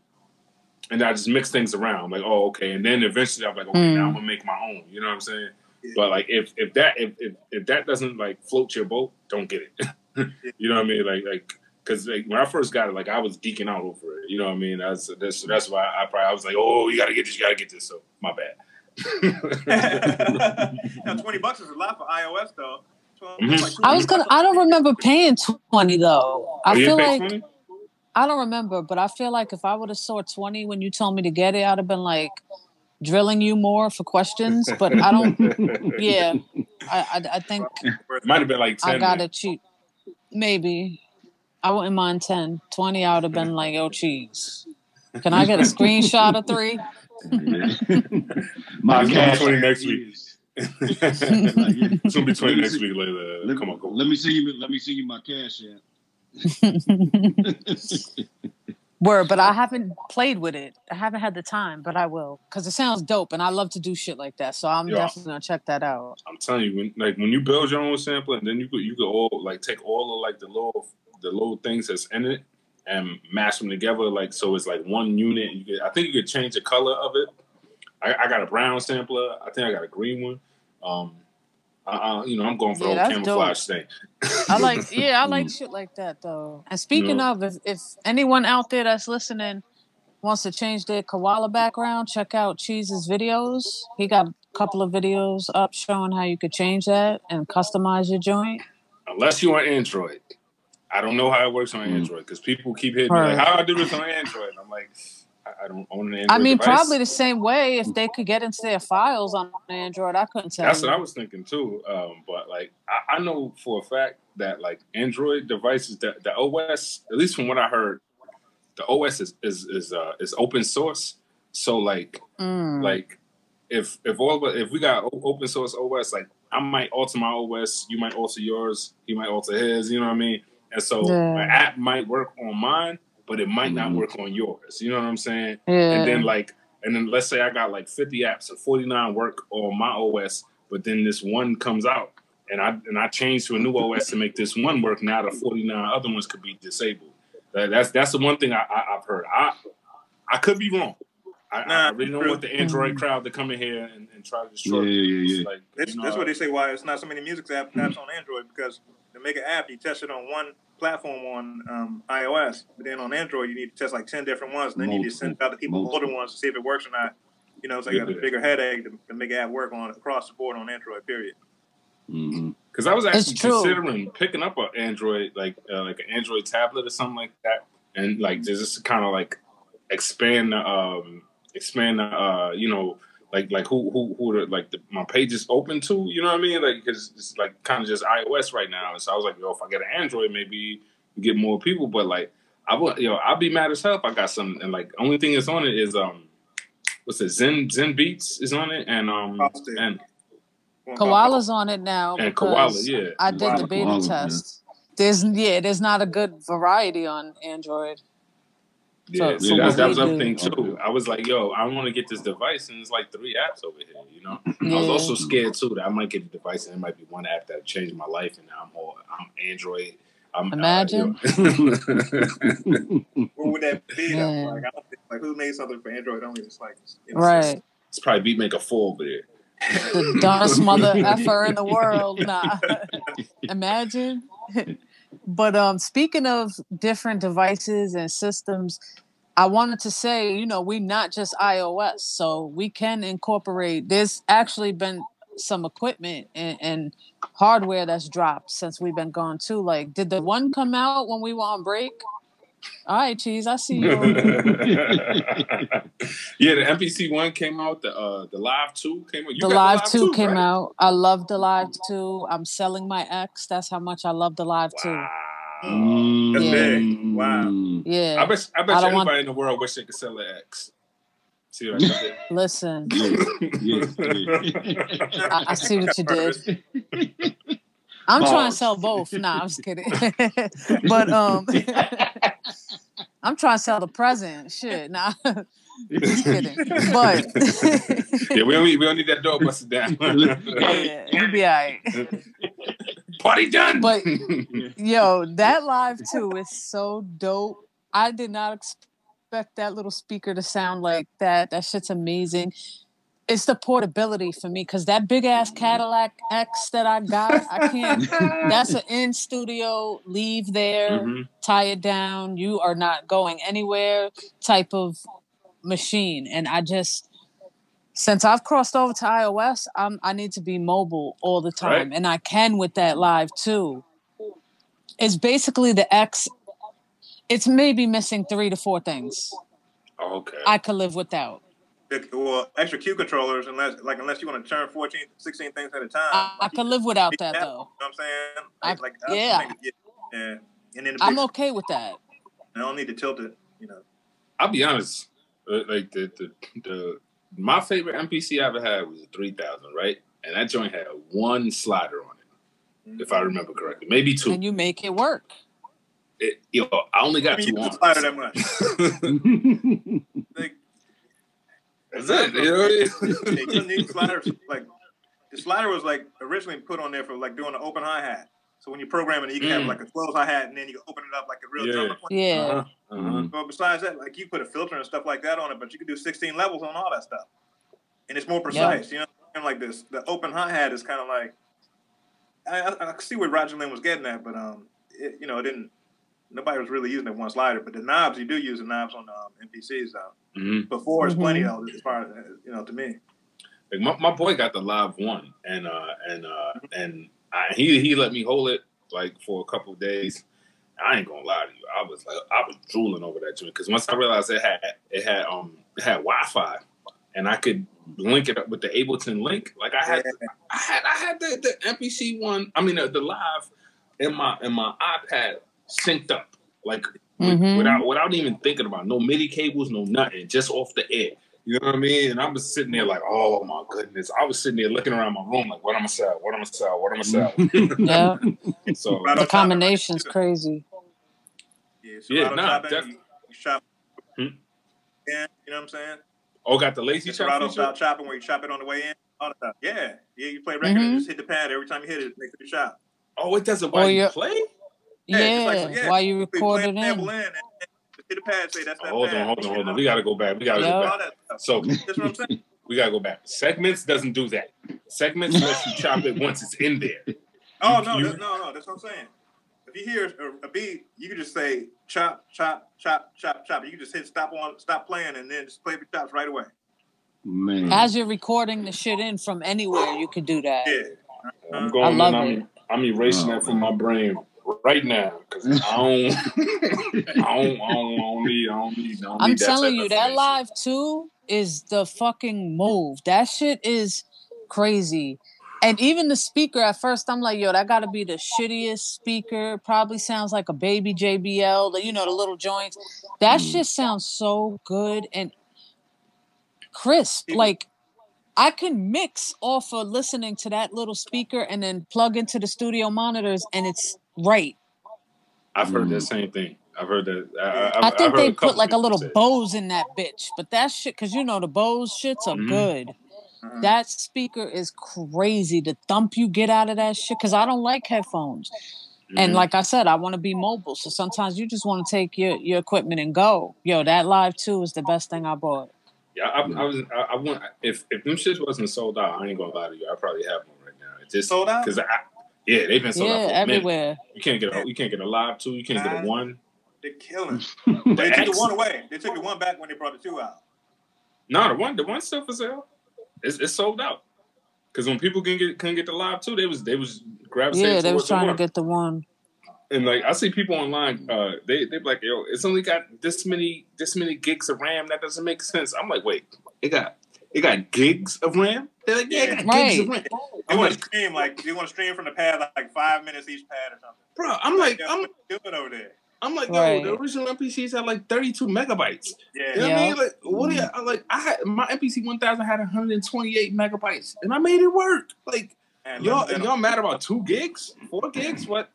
Speaker 2: and I just mix things around. Like, oh, okay. And then eventually I'm like, okay, mm. now I'm hmm. gonna make my own. You know what I'm saying? Yeah. But like, if if that if, if, if that doesn't like float your boat, don't get it. you know what I mean? Like like because like, when I first got it, like I was geeking out over it. You know what I mean? That's that's that's why I probably I was like, oh, you gotta get this, you gotta get this. So my bad.
Speaker 3: now, twenty bucks is a lot for iOS though.
Speaker 4: Mm-hmm. I was gonna. I don't remember paying twenty though. I feel like 20? I don't remember, but I feel like if I would have saw 20 when you told me to get it, I'd have been like drilling you more for questions. But I don't, yeah, I, I, I think
Speaker 2: it might have been like 10.
Speaker 4: I got it cheat. Maybe. I wouldn't mind 10. 20, I would have been like, oh, cheese. Can I get a screenshot of three?
Speaker 2: My cash 20 next week. it's gonna be 20 next week later.
Speaker 1: Let,
Speaker 2: Come on, go.
Speaker 1: Let me see you. Let me see you my cash app.
Speaker 4: Word, but I haven't played with it. I haven't had the time, but I will because it sounds dope, and I love to do shit like that. So I'm Yo, definitely gonna check that out.
Speaker 2: I'm telling you, when like when you build your own sampler, and then you could you could all like take all of like the little the little things that's in it and mash them together, like so it's like one unit. You could, I think you could change the color of it. I, I got a brown sampler. I think I got a green one. Um, I, you know, I'm going for yeah, the whole camouflage dope. thing.
Speaker 4: I like, yeah, I like shit like that though. And speaking of, if, if anyone out there that's listening wants to change their koala background, check out Cheese's videos. He got a couple of videos up showing how you could change that and customize your joint.
Speaker 2: Unless you're on Android. I don't know how it works on mm. Android because people keep hitting me like, "How do I do this on Android?" And I'm like, I don't own an Android. I
Speaker 4: mean,
Speaker 2: device.
Speaker 4: probably the same way if they could get into their files on Android. I couldn't tell.
Speaker 2: That's
Speaker 4: you.
Speaker 2: what I was thinking too. Um, but like, I, I, know for a fact that like Android devices, the, the OS, at least from what I heard, the OS is is is, uh, is open source. So like, mm. like if if all if we got open source OS, like I might alter my OS, you might alter yours, he might alter his. You know what I mean? And so yeah. my app might work on mine but it might not mm-hmm. work on yours. You know what I'm saying? Yeah. And then like, and then let's say I got like 50 apps and 49 work on my OS, but then this one comes out and I and I change to a new OS to make this one work. Now the 49 other ones could be disabled. that's that's the one thing I, I, have heard. I I could be wrong. I, nah, I really don't want the Android mm-hmm. crowd to come in here and, and try to destroy.
Speaker 1: Yeah, yeah, yeah.
Speaker 3: Like, that's, that's what they say. Why it's not so many music apps, apps on Android because to make an app, you test it on one platform on um, iOS, but then on Android you need to test like ten different ones, and then Multiple. you just send out the people Multiple. older ones to see if it works or not. You know, it's like yeah. a bigger headache to, to make it work on across the board on Android. Period.
Speaker 2: Because mm-hmm. I was actually considering picking up an Android, like uh, like an Android tablet or something like that, and like just kind of like expand the um, expand the uh, you know like like who who who the, like the, my page is open to. You know what I mean? Like because it's like kind of just iOS right now. And so I was like, yo, if I get an Android, maybe get more people. But like I would, yo, I'll be mad as hell if I got some. And like only thing that's on it is um what's it? Zen Zenbeats is on it, and um and
Speaker 4: Koala's on it now.
Speaker 2: and Koala, yeah.
Speaker 4: I did the beta
Speaker 1: koala, yeah.
Speaker 4: test. There's yeah, there's not a good variety on Android.
Speaker 2: Yeah,
Speaker 4: for-
Speaker 2: so
Speaker 1: for
Speaker 2: that, that was other thing too. I was like, yo, I want to get this device, and it's like three apps over here. You know, I was also scared too that I might get the device, and it might be one app that changed my life, and now I'm all I'm Android. I'm uh,
Speaker 4: Imagine.
Speaker 2: yo.
Speaker 3: What would that be?
Speaker 4: Yeah.
Speaker 3: Like, think, like who made something for Android only? It's like you know,
Speaker 4: Right.
Speaker 2: it's probably Beatmaker Four over there.
Speaker 4: The dumbest mother effer in the world. Nah. Imagine. But um speaking of different devices and systems, I wanted to say, you know, we're not just iOS, so we can incorporate. There's actually been some equipment and, and hardware that's dropped since we've been gone too. Like, did the one come out when we were on break? All right, cheese, I see you.
Speaker 2: yeah, the MPC one came out. The uh, the Live Two came out. You
Speaker 4: the
Speaker 2: got
Speaker 4: Live 2
Speaker 2: too,
Speaker 4: came
Speaker 2: right?
Speaker 4: out. I love the Live 2. I'm selling my ex. That's how much I love the Live 2.
Speaker 2: Wow.
Speaker 3: That's
Speaker 4: Yeah.
Speaker 3: big. Wow.
Speaker 4: Yeah.
Speaker 2: I bet I bet
Speaker 4: I
Speaker 2: you
Speaker 4: don't want-
Speaker 2: everybody in the world wish they could sell an ex. See what I did?
Speaker 4: Listen,
Speaker 1: Yes, yes,
Speaker 4: I, I see what you did. I'm trying to sell both. Nah, I'm just kidding. but um I'm trying to sell the present. Shit, nah. just kidding. But
Speaker 2: yeah, we don't need we don't need that door busted down.
Speaker 4: yeah, you'll be all right.
Speaker 2: Party done.
Speaker 4: But yo, that Live 2 is so dope. I did not expect that little speaker to sound like that. That shit's amazing. It's the portability for me because that big ass Cadillac X that I got, I can't. That's an in studio, leave there,
Speaker 2: Mhm.
Speaker 4: tie it down. You are not going anywhere type of machine. And I just, since I've crossed over to iOS, I'm, I need to be mobile all the time.
Speaker 2: Right.
Speaker 4: And I can with that Live 2. It's basically the X. It's maybe missing three to four things
Speaker 2: okay.
Speaker 4: I could live without.
Speaker 3: The- Well, extra Q controllers, unless like unless you want to turn 14, 16 things at a time.
Speaker 4: I, I could live without
Speaker 3: You
Speaker 4: that
Speaker 3: have-
Speaker 4: though.
Speaker 3: You know what I'm saying?
Speaker 4: I-
Speaker 3: Like, like I
Speaker 4: yeah.
Speaker 3: think, yeah. yeah. And then the
Speaker 4: I'm
Speaker 3: big,
Speaker 4: okay with that.
Speaker 3: I don't need to tilt it. You know.
Speaker 2: I'll be honest. uh, Like the, the the my favorite MPC I ever had was a three thousand, right? And that joint had one slider on it, if I remember correctly, maybe two.
Speaker 4: And you make it work.
Speaker 2: It, yo, I only
Speaker 3: I
Speaker 2: got
Speaker 3: mean,
Speaker 2: two
Speaker 3: you
Speaker 2: on.
Speaker 3: slider that much. Like,
Speaker 2: That's it. You know what I
Speaker 3: Yeah, you
Speaker 2: mean?
Speaker 3: need sliders. Like the slider was like originally put on there for like doing an open hi hat. So when you program it, you can have
Speaker 2: Mm.
Speaker 3: like a closed hi hat, and then you can open it up like a real
Speaker 2: Yeah.
Speaker 3: drummer.
Speaker 4: Yeah.
Speaker 2: Uh-huh. Uh-huh.
Speaker 3: But besides that, like you put a filter and stuff like that on it, but you can do 16 levels on all that stuff, and it's more precise. You know, and like this, the open hi hat is kind of like I, I, I see where Roger Linn was getting at, but um, it, you know, it didn't. Nobody was really using that one slider, but the knobs you do use the knobs on um, MPCs though.
Speaker 2: Mhm.
Speaker 3: Before is
Speaker 4: Mhm.
Speaker 3: plenty though, as far as uh, you know to me.
Speaker 2: Like my, my boy got the live one, and uh and uh and I, he he let me hold it like for a couple of days. I ain't gonna lie to you, I was like I was drooling over that joint because once I realized it had it had um it had Wi-Fi, and I could link it up with the Ableton link. Like I had I had I had the, the MPC one. I mean the, the live in my in my iPad synced up like with-
Speaker 4: Mhm.
Speaker 2: without without even thinking about it. no MIDI cables, no nothing, just off the air. You know what I mean? And I was sitting there like, oh my goodness. I was sitting there looking around my room like, what am I sell? What am I sell? What am I sell?
Speaker 4: Yeah.
Speaker 2: so
Speaker 3: Right
Speaker 4: The
Speaker 3: on top
Speaker 4: combination's crazy.
Speaker 3: Yeah, so
Speaker 2: Yeah,
Speaker 3: right
Speaker 2: nah,
Speaker 3: top of you, you shop.
Speaker 2: Hmm?
Speaker 3: Yeah, you know what I'm saying?
Speaker 2: oh, got the lazy
Speaker 3: It's
Speaker 2: chop
Speaker 3: Serato
Speaker 2: feature?
Speaker 3: style chopping where you chop it on the way in. All that stuff. Yeah, yeah. You play record and
Speaker 4: Mhm.
Speaker 3: just hit the pad every time you hit it. It makes it chop.
Speaker 2: Oh, it doesn't
Speaker 4: Or
Speaker 2: while you
Speaker 4: you're-
Speaker 2: play?
Speaker 3: Yeah,
Speaker 4: Yeah,
Speaker 3: just like- yeah.
Speaker 4: while you
Speaker 3: So you
Speaker 4: record it in.
Speaker 3: in and, and just hit the pad. Say that's that
Speaker 2: hold
Speaker 3: pad.
Speaker 2: on, hold on, hold on. We gotta go back. We gotta
Speaker 4: Yeah.
Speaker 2: go back. So
Speaker 3: That's what I'm saying.
Speaker 2: we gotta go back. Segments doesn't do that. Segments lets you chop it once it's in there.
Speaker 3: Oh
Speaker 2: You-
Speaker 3: no,
Speaker 2: you-
Speaker 3: that's, no, no. That's what I'm saying. If you hear a, a beat, you can just say chop, chop, chop, chop, chop. You can just hit stop on, stop playing, and then just play the chops right away.
Speaker 1: Man.
Speaker 4: As you're recording the shit in from anywhere, you can do that.
Speaker 3: Yeah.
Speaker 2: I'm
Speaker 4: I
Speaker 2: going
Speaker 4: love
Speaker 2: and. I'm, I'm erasing
Speaker 1: Oh,
Speaker 2: that from my brain right now because I don't, I don't, I don't, I don't need, I don't need, I don't
Speaker 4: I'm
Speaker 2: need
Speaker 4: telling
Speaker 2: type
Speaker 4: you, that Live 2 is the fucking move. That shit is crazy. And even the speaker at first, I'm like, yo, that got to be the shittiest speaker. Probably sounds like a baby JBL, the, you know, the little joints. That
Speaker 1: Mm.
Speaker 4: shit sounds so good. And crisp. Like I can mix off of listening to that little speaker and then plug into the studio monitors, and it's right.
Speaker 2: I've heard that
Speaker 1: Mm.
Speaker 2: same thing. I've heard that. I, I,
Speaker 4: I think they put like a little
Speaker 2: say it.
Speaker 4: Bose in that bitch, but that shit, cause you know the Bose shits are
Speaker 2: Mhm.
Speaker 4: good.
Speaker 3: Mhm.
Speaker 4: That speaker is crazy. The thump you get out of that shit, cause I don't like headphones. And like I said, I want to be mobile. So sometimes you just want to take your, your equipment and go. Yo, that Live 2 is the best thing I bought.
Speaker 2: Yeah, I, I was. I, I want if if them shits wasn't sold out, I ain't gonna lie to you. I probably have one right now. It's just
Speaker 3: Sold out?
Speaker 2: because I. Yeah, they've been sold
Speaker 4: yeah,
Speaker 2: out for a minute.
Speaker 4: everywhere.
Speaker 2: You can't get a you can't get a live two. You can't get a one.
Speaker 3: They're killing.
Speaker 2: The
Speaker 3: They took the one away. They took the one back when they brought the two out.
Speaker 2: No, the one the one still for sale. It's, it's sold out. Because when people can get couldn't get the live two, they was they was gravitating
Speaker 4: Yeah, they was
Speaker 2: towards the
Speaker 4: trying to get the one.
Speaker 2: And like I see people online, uh, they they be like, yo, it's only got this many this many gigs of RAM. That doesn't make sense. I'm like, wait, it got it got gigs of RAM. They're like, yeah, it got gigs of RAM.
Speaker 3: They
Speaker 2: I'm
Speaker 3: want
Speaker 2: like,
Speaker 3: to stream like they want to stream from the pad like, like five minutes each pad or something.
Speaker 2: bro, I'm like,
Speaker 3: Yeah,
Speaker 2: I'm
Speaker 3: what you doing over there?
Speaker 2: I'm like, yo,
Speaker 4: Right.
Speaker 2: the original MPCs had like 32 megabytes.
Speaker 3: Yeah.
Speaker 2: You know what I mean? Like, what do you I'm like? I had my MPC 1000 had 128 megabytes, and I made it work. Like,
Speaker 3: And
Speaker 2: y'all,
Speaker 3: listen,
Speaker 2: y'all mad about two gigs, four gigs? Mm-hmm. What?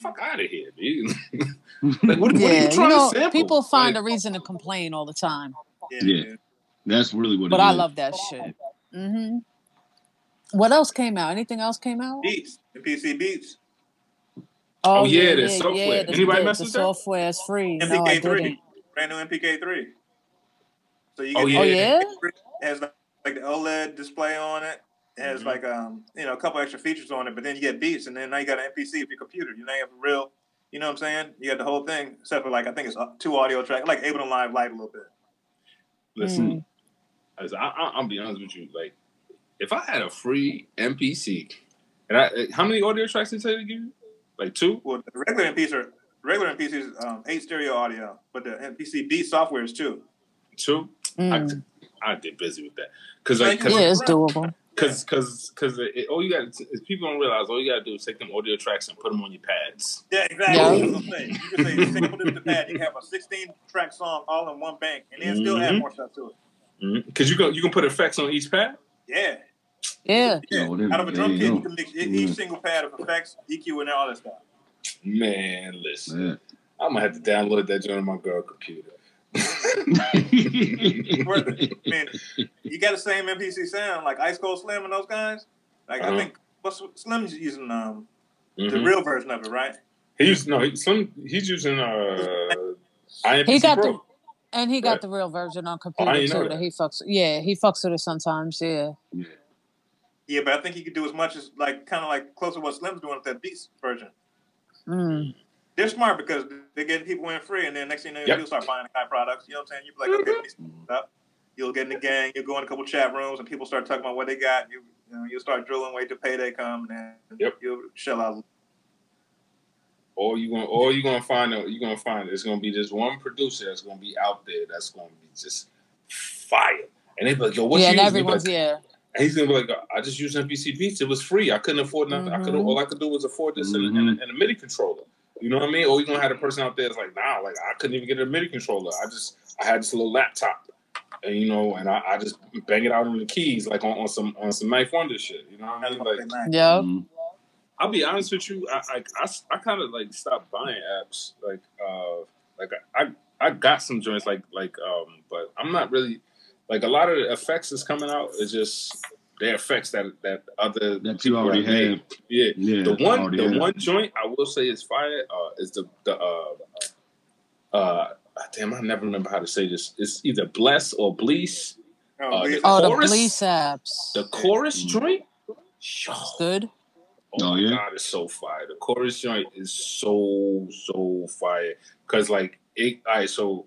Speaker 2: Fuck out of here, dude. like, what, what are
Speaker 4: Yeah,
Speaker 2: you
Speaker 4: you
Speaker 2: trying
Speaker 4: know,
Speaker 2: to sample?
Speaker 4: people find
Speaker 2: like,
Speaker 4: a reason to complain all the time.
Speaker 3: yeah,
Speaker 1: Yeah.
Speaker 3: Dude.
Speaker 1: That's really what
Speaker 4: But
Speaker 1: it
Speaker 4: I
Speaker 1: is.
Speaker 4: love that shit. hmm What else came out? Anything else came out?
Speaker 3: Beats. The MPC Beats.
Speaker 2: Oh, yeah, the software.
Speaker 4: the,
Speaker 2: Anybody
Speaker 4: the,
Speaker 2: mess
Speaker 4: the
Speaker 2: with that?
Speaker 4: software is free. No, I
Speaker 3: MPK3.
Speaker 4: didn't.
Speaker 3: Brand new MPK3. So you
Speaker 2: Oh,
Speaker 3: get
Speaker 2: yeah.
Speaker 4: Oh yeah.
Speaker 3: It has like, like the OLED display on it. It has
Speaker 2: Mhm.
Speaker 3: like um you know a couple extra features on it, but then you get beats, and then now you got an MPC for your computer. You now you have a real, you know what I'm saying? You got the whole thing, except for like I think it's uh, two audio tracks, like Ableton Live Lite a little bit.
Speaker 2: Listen,
Speaker 4: Mm.
Speaker 2: As I, I, I'll be honest with you. Like, if I had a free MPC, and I, how many audio tracks did they give you? Like two?
Speaker 3: Well, the regular MPCs are regular MPCs is um, eight stereo audio, but the MPC beat software is two.
Speaker 2: Two?
Speaker 4: Mm.
Speaker 2: I, I did busy with that because like, cause,
Speaker 4: Yeah, it's doable.
Speaker 2: Cause, cause, cause, it, all you got is people don't realize all you got to do is take them audio tracks and put them on your pads.
Speaker 3: Yeah, exactly.
Speaker 4: Yeah.
Speaker 3: That's what I'm saying. You can say sample this to the pad. You can have a 16 track song all in one bank, and then still add more stuff to it.
Speaker 2: Mm-hmm. Cause you can you can put effects on each pad.
Speaker 3: Yeah.
Speaker 4: Yeah.
Speaker 3: Yeah.
Speaker 1: Oh,
Speaker 3: Out of a
Speaker 1: there
Speaker 3: drum
Speaker 1: you
Speaker 3: kit,
Speaker 1: go.
Speaker 3: you can mix
Speaker 1: Yeah.
Speaker 3: each single pad of effects, EQ, and all that stuff.
Speaker 2: Man, listen,
Speaker 1: Yeah.
Speaker 2: I'm gonna have to download that joint on my girl computer.
Speaker 3: Worth it. I mean, you got the same MPC sound like Ice Cold Slim and those guys. Like
Speaker 2: Uh-huh.
Speaker 3: I think what's Slim's using um the
Speaker 2: Mhm.
Speaker 3: real version of it, right?
Speaker 2: He used no, he, some he's using uh, IMPC
Speaker 4: He got
Speaker 2: Pro.
Speaker 4: the and he got
Speaker 2: Right.
Speaker 4: the real version on
Speaker 2: I
Speaker 4: computer
Speaker 2: didn't
Speaker 4: too.
Speaker 2: that.
Speaker 4: That he fucks. Yeah, he fucks with it sometimes. Yeah.
Speaker 1: Yeah.
Speaker 3: Yeah, but I think he could do as much as like kind of like close to what Slim's doing with that Beats version.
Speaker 4: Mm.
Speaker 3: They're smart because they're getting people in free, and then next thing you know,
Speaker 2: Yep.
Speaker 3: you'll start buying the kind of products. You know what I'm saying? You'll be like, okay, let me stuff. You'll get in the gang. You'll go in a couple chat rooms, and people start talking about what they got. You, you know, you'll start drilling, wait till payday come, and then
Speaker 2: Yep.
Speaker 3: you'll shell out.
Speaker 2: All you gonna all you gonna find out you gonna find it's gonna be this one producer that's gonna be out there that's gonna be just fire. And they be like, yo, what
Speaker 4: yeah,
Speaker 2: you
Speaker 4: and
Speaker 2: use? They be
Speaker 4: everyone's
Speaker 2: like,
Speaker 4: yeah.
Speaker 2: And he's gonna be like, I just used MPC Beats. It was free. I couldn't afford nothing. I could all I could do was afford this and,
Speaker 1: Mhm.
Speaker 2: and, and a MIDI controller. You know what I mean? Or you gonna have a person out there that's like, nah, like I couldn't even get a MIDI controller. I just I had this little laptop, and you know, and I, I just bang it out on the keys like on, on some on some 9th Wonder shit. You know what I
Speaker 3: That's
Speaker 2: mean?
Speaker 3: what
Speaker 2: Like
Speaker 3: they like.
Speaker 4: Yep.
Speaker 2: I'll be honest with you. I I, I, I kind of like stopped buying apps. Like uh like I I got some joints like like um, but I'm not really like a lot of the effects that's coming out is just the effects that that other
Speaker 1: That you already
Speaker 2: made.
Speaker 1: have.
Speaker 2: Yeah.
Speaker 1: Yeah.
Speaker 2: The one, the
Speaker 1: have.
Speaker 2: one joint I will say is fire. Uh, is the the uh, uh, damn, I never remember how to say this. It's either bless or blease.
Speaker 3: Oh,
Speaker 2: Uh,
Speaker 3: Lisa.
Speaker 4: Oh, the
Speaker 2: Chorus?
Speaker 4: Bleass apps.
Speaker 2: The chorus
Speaker 1: Mm.
Speaker 2: joint. Yo,
Speaker 4: It's good.
Speaker 2: Oh,
Speaker 1: Oh,
Speaker 2: my
Speaker 1: yeah?
Speaker 2: god, it's so fire. The chorus joint is so so fire because like it. All right, so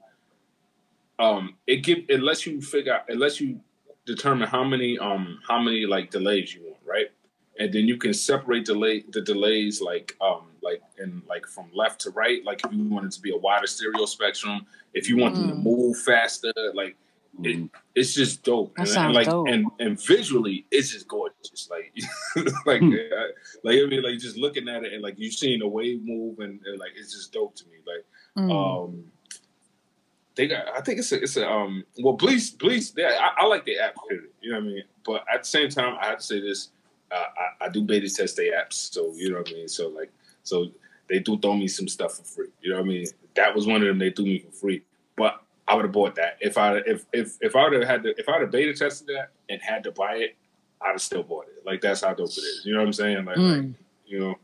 Speaker 2: um, it give it lets you figure out it lets you determine how many um how many like delays you want, right? And then you can separate delay the delays like um like in like from left to right. Like if you want it to be a wider stereo spectrum, if you want them to
Speaker 4: Mm.
Speaker 2: move faster, like
Speaker 1: Mhm.
Speaker 2: it's just dope.
Speaker 4: That
Speaker 2: and,
Speaker 4: sounds
Speaker 2: and like
Speaker 4: dope.
Speaker 2: and and visually, it's just gorgeous. Like like
Speaker 1: Hmm.
Speaker 2: uh, like I mean, like just looking at it and like you seeing the wave move and, and like it's just dope to me. Like
Speaker 4: Mm.
Speaker 2: um they got. I think it's a, it's a um. Well, Bleass, Bleass. They, I, I like the app period. You know what I mean. But at the same time, I have to say this. Uh, I, I do beta test their apps, so you know what I mean. So like, so they do throw me some stuff for free. You know what I mean. That was one of them they threw me for free. But I would have bought that if I if if if I would have had to if I would have beta tested that and had to buy it, I'd have still bought it. Like that's how dope it is. You know what I'm saying? Like,
Speaker 4: Mm.
Speaker 2: like you know.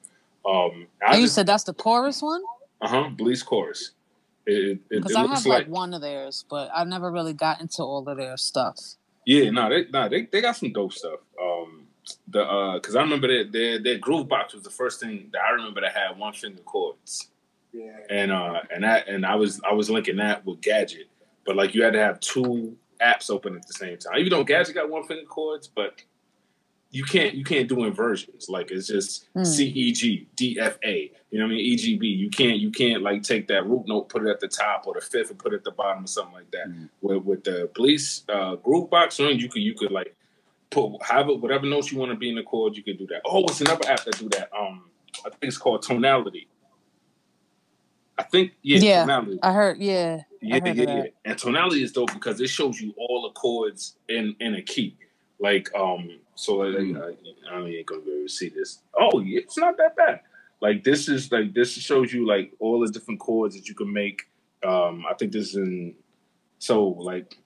Speaker 2: Um,
Speaker 4: And you
Speaker 2: just,
Speaker 4: said that's the chorus one?
Speaker 2: uh huh, Bleass chorus. It, it, it
Speaker 4: Because I have like,
Speaker 2: like
Speaker 4: one of theirs, but I never really got into all of their stuff.
Speaker 2: Yeah, no, they no, they, they got some dope stuff. Um the uh cause I remember that their their groove box was the first thing that I remember that had one finger chords.
Speaker 3: Yeah.
Speaker 2: And uh and that and I was I was linking that with Gadget. But like you had to have two apps open at the same time. Even though Gadget got one finger chords, but you can't you can't do inversions. Like it's just
Speaker 4: Hmm.
Speaker 2: C E G D F A. You know what I mean? E G B. You can't you can't like take that root note, put it at the top or the fifth and put it at the bottom or something like that.
Speaker 1: Mhm.
Speaker 2: With with the police uh groove box on, you could you could like put have it whatever notes you want to be in the chord, you could do that. Oh, it's another app that do that. Um I think it's called Tonality. I think yeah,
Speaker 4: Yeah.
Speaker 2: Tonality.
Speaker 4: I heard, yeah.
Speaker 2: Yeah,
Speaker 4: heard
Speaker 2: yeah, yeah. And tonality is dope because it shows you all the chords in in a key. Like um, so like,
Speaker 1: Mm.
Speaker 2: I, I don't ain't gonna be able to see this. Oh, it's not that bad. Like this is like this shows you like all the different chords that you can make. Um, I think this is in so like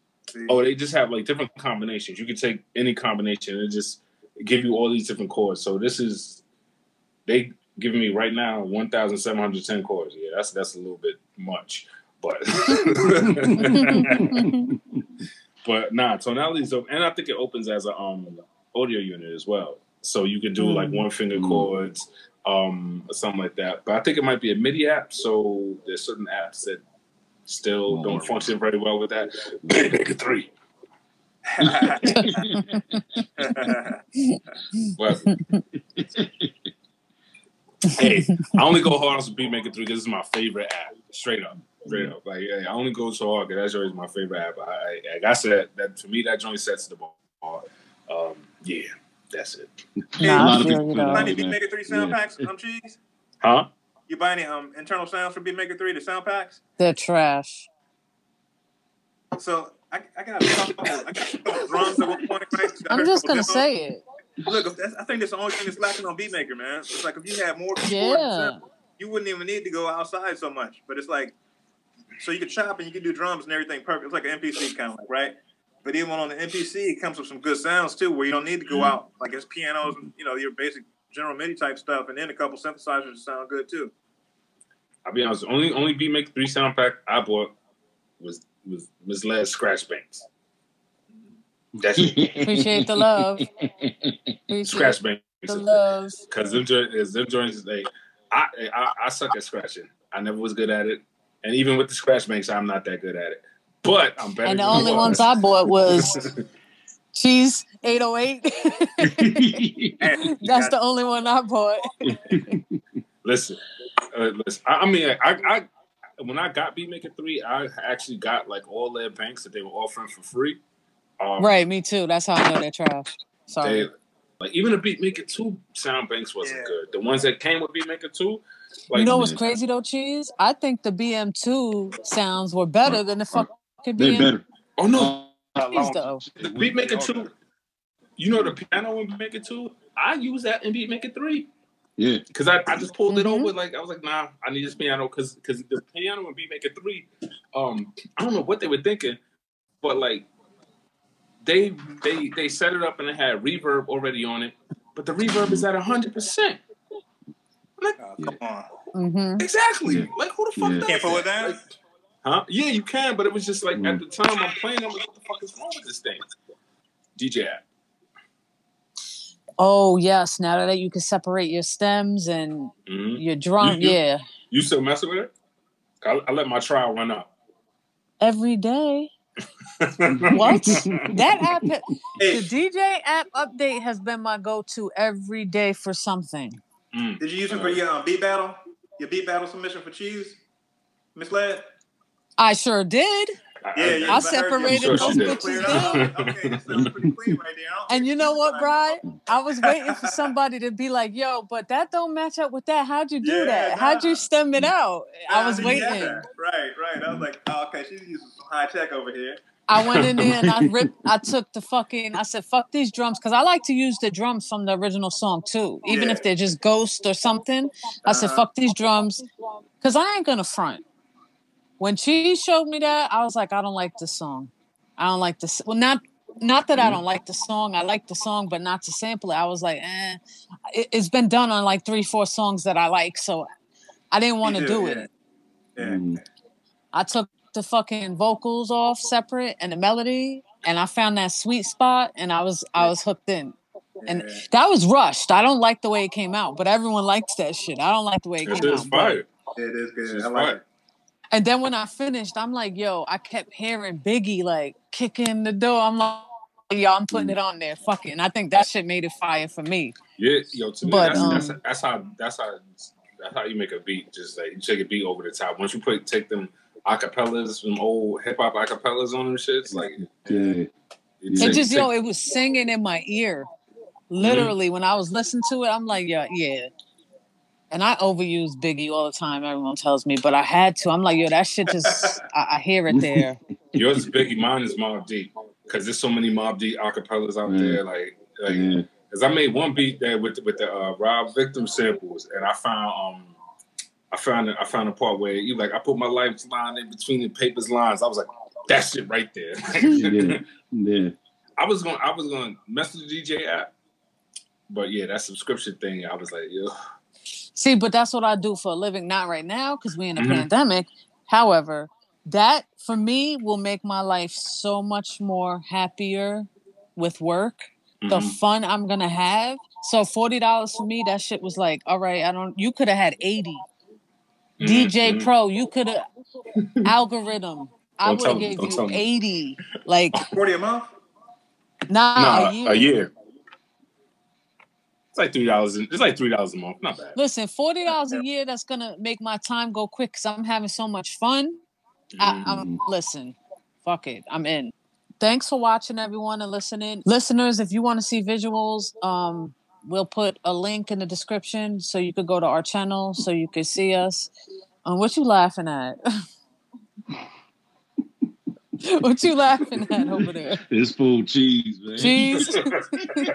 Speaker 2: oh they just have like different combinations. You can take any combination and just give you all these different chords. So this is they giving me right now one thousand seven hundred ten chords. Yeah, that's that's a little bit much, but but nah, tonality is dope, and I think it opens as a um audio unit as well. So you can do like
Speaker 4: Mm.
Speaker 2: one finger
Speaker 1: Mm.
Speaker 2: chords, um, or something like that. But I think it might be a MIDI app. So there's certain apps that still
Speaker 1: Oh.
Speaker 2: don't function very well with that. Beatmaker Three. Well, hey, I only go hard on Beatmaker Three. This is my favorite app, straight up, straight up. Like yeah, I only go so hard because that's always my favorite app. I, I, like I said, that to me that joint sets the bar. Um, yeah, that's it.
Speaker 3: Hey,
Speaker 1: a lot
Speaker 4: I
Speaker 1: of people
Speaker 4: you
Speaker 1: put it
Speaker 3: buy any
Speaker 1: there, man.
Speaker 3: Beatmaker 3 sound
Speaker 1: Yeah.
Speaker 3: packs, um, cheese?
Speaker 2: Huh?
Speaker 3: You buy any um internal sounds for Beatmaker 3, the sound packs?
Speaker 4: They're trash.
Speaker 3: So I, I got a couple, I got a couple drums at one point, right? I
Speaker 4: I'm just gonna say it.
Speaker 3: Look, that's, I think that's the only thing that's lacking on Beatmaker, man. It's like if you had more keyboard
Speaker 4: Yeah.
Speaker 3: stuff, you wouldn't even need to go outside so much. But it's like, so you could chop and you could do drums and everything perfect. It's like an MPC kind of like, right? But even on the MPC, it comes with some good sounds too, where you don't need to go mm-hmm. out. Like it's pianos and you know your basic general MIDI type stuff, and then a couple synthesizers that sound good too.
Speaker 2: I'll be honest. Only only Beatmaker Three sound pack I bought was was misled Scratch Banks. That's it.
Speaker 4: Appreciate the love. Appreciate
Speaker 2: Scratch Banks.
Speaker 4: the love.
Speaker 2: Because them, joints- them joints, they, I, I, I suck at scratching. I never was good at it, and even with the scratch banks, I'm not that good at it. But I'm better.
Speaker 4: And the
Speaker 2: than
Speaker 4: only
Speaker 2: you
Speaker 4: ones
Speaker 2: are.
Speaker 4: I bought was Cheese 808.
Speaker 3: And you
Speaker 4: That's
Speaker 3: got-
Speaker 4: the only one I bought.
Speaker 2: listen, uh, listen. I, I mean, I, I, when I got Beatmaker three, I actually got like all their banks that they were offering for free. Um,
Speaker 4: Right, me too. That's how I know they're trash. Sorry.
Speaker 2: They, like even the Beatmaker two sound banks wasn't
Speaker 3: Yeah.
Speaker 2: good. The ones that came with Beatmaker two, like
Speaker 4: you know what's
Speaker 1: Yeah.
Speaker 4: crazy though, Cheese? I think the BM2 sounds were better than the fucking
Speaker 1: They
Speaker 4: BM.
Speaker 1: better.
Speaker 2: oh no,
Speaker 4: Cheese though.
Speaker 2: the Beatmaker two. You know the piano in Beatmaker two. I use that in Beatmaker three.
Speaker 1: Yeah.
Speaker 2: Cause I, I just pulled it
Speaker 4: Mhm.
Speaker 2: over like I was like nah I need this piano because because the piano in Beatmaker three um I don't know what they were thinking but like they they they set it up and it had reverb already on it but the reverb is at hundred percent like
Speaker 3: Oh, come on.
Speaker 4: hmm
Speaker 2: exactly
Speaker 1: Yeah.
Speaker 2: like who the fuck
Speaker 1: Yeah.
Speaker 2: does
Speaker 3: Can't pull it
Speaker 2: that?
Speaker 3: down?
Speaker 2: Like, huh yeah you can but it was just like
Speaker 1: Mm.
Speaker 2: at the time I'm playing I'm like what the fuck is wrong with this thing DJ app
Speaker 4: Oh yes, now that you can separate your stems and
Speaker 2: hmm
Speaker 4: your drum,
Speaker 2: You- you-
Speaker 4: yeah,
Speaker 2: you still messing with it I, I let my trial run up
Speaker 4: every day. What? That app, the DJ app update has been my go-to every day for something.
Speaker 2: Mm.
Speaker 3: did you use it for your um, beat battle? Your beat battle submission for cheese? Misled?
Speaker 4: I sure did.
Speaker 3: Yeah, yeah.
Speaker 4: I
Speaker 3: I
Speaker 4: separated those bitches
Speaker 3: down.
Speaker 4: down.
Speaker 3: Okay, sounds pretty clean right there.
Speaker 4: And you know what,
Speaker 3: fine.
Speaker 4: Brian? I was waiting for somebody to be like, "Yo, but that don't match up with that. How'd you do
Speaker 3: Yeah,
Speaker 4: that? How'd you stem it out?"
Speaker 3: Nah,
Speaker 4: I was
Speaker 3: didn't get
Speaker 4: waiting.
Speaker 3: that. Right, right. I was like, oh, okay, she's using some high tech over here.
Speaker 4: I went in there and I ripped. I took the fucking. I said, "Fuck these drums," because I like to use the drums from the original song too, even
Speaker 3: Yeah.
Speaker 4: if they're just Ghost or something. I said,
Speaker 3: Uh-huh.
Speaker 4: "Fuck these drums," because I ain't gonna front. When she showed me that, I was like, "I don't like this song. I don't like this." Well, not not that I don't like the song. I like the song, but not to sample it. I was like, "Eh." It, it's been done on like three, four songs that I like, so I didn't want to do
Speaker 3: yeah.
Speaker 4: it.
Speaker 3: Yeah.
Speaker 1: Mm.
Speaker 4: I took the fucking vocals off separate and the melody, and I found that sweet spot, and I was I was hooked in. And
Speaker 3: yeah.
Speaker 4: that was rushed. I don't like the way it came out, but everyone likes that shit. I don't like the way it
Speaker 2: It
Speaker 4: came out. but-
Speaker 2: fire.
Speaker 3: it is good. I like it.
Speaker 4: And then when I finished, I'm like, yo, I kept hearing Biggie like kicking the door. I'm like, yo, I'm putting it on there. Fuck it. And I think that shit made it fire for me.
Speaker 2: Yeah, yo, to me,
Speaker 4: But,
Speaker 2: that's,
Speaker 4: um,
Speaker 2: that's that's how that's how that's how you make a beat. Just like you take a beat over the top. Once you put take them acapellas, some old hip hop acapellas on them shits, like
Speaker 1: Yeah.
Speaker 2: It,
Speaker 4: And
Speaker 2: take-
Speaker 4: just
Speaker 2: take-
Speaker 4: yo, it was singing in my ear. Literally, when I was listening to it, I'm like, yeah, yeah. And I overuse Biggie all the time. Everyone tells me, but I had to. I'm like, yo, that shit just I, I hear it there.
Speaker 2: yours is Biggie, mine is Mobb Deep. Because there's so many Mobb Deep acapellas out
Speaker 1: Mm.
Speaker 2: there, like like
Speaker 1: Yeah.
Speaker 2: Because I made one beat there with the, with the uh, Rob Victim samples, and I found um I found I found a part where you like I put my lifeline in between the papers lines. I was like, that shit right there.
Speaker 1: Yeah. Yeah.
Speaker 2: I was going I was going to mess with the DJ app, but yeah, that subscription thing. I was like, yo,
Speaker 4: See, but that's what I do for a living. Not right now because we're in a
Speaker 2: Mhm.
Speaker 4: pandemic. However, that for me will make my life so much more happier with work. The
Speaker 2: mhm.
Speaker 4: fun I'm gonna have. So forty dollars for me, that shit was like, all right, I don't. You could have had eighty. djay
Speaker 2: Mhm.
Speaker 4: Pro, you could have Algoriddim. I
Speaker 2: Don't
Speaker 4: would have gave you eighty. Like
Speaker 3: Forty a month.
Speaker 4: nah,
Speaker 2: Nah,
Speaker 4: a year.
Speaker 2: a year. It's like three dollars. It's like three dollars a month. Not bad.
Speaker 4: Listen, forty dollars a year. That's gonna make my time go quick because I'm having so much fun. I, I'm listen. Fuck it, I'm in. Thanks for watching, everyone, and listening. Listeners, if you want to see visuals, um, we'll put a link in the description so you could go to our channel so you could see us. Um, what you laughing at? what you laughing at over there?
Speaker 1: It's full cheese, man.
Speaker 4: Cheese.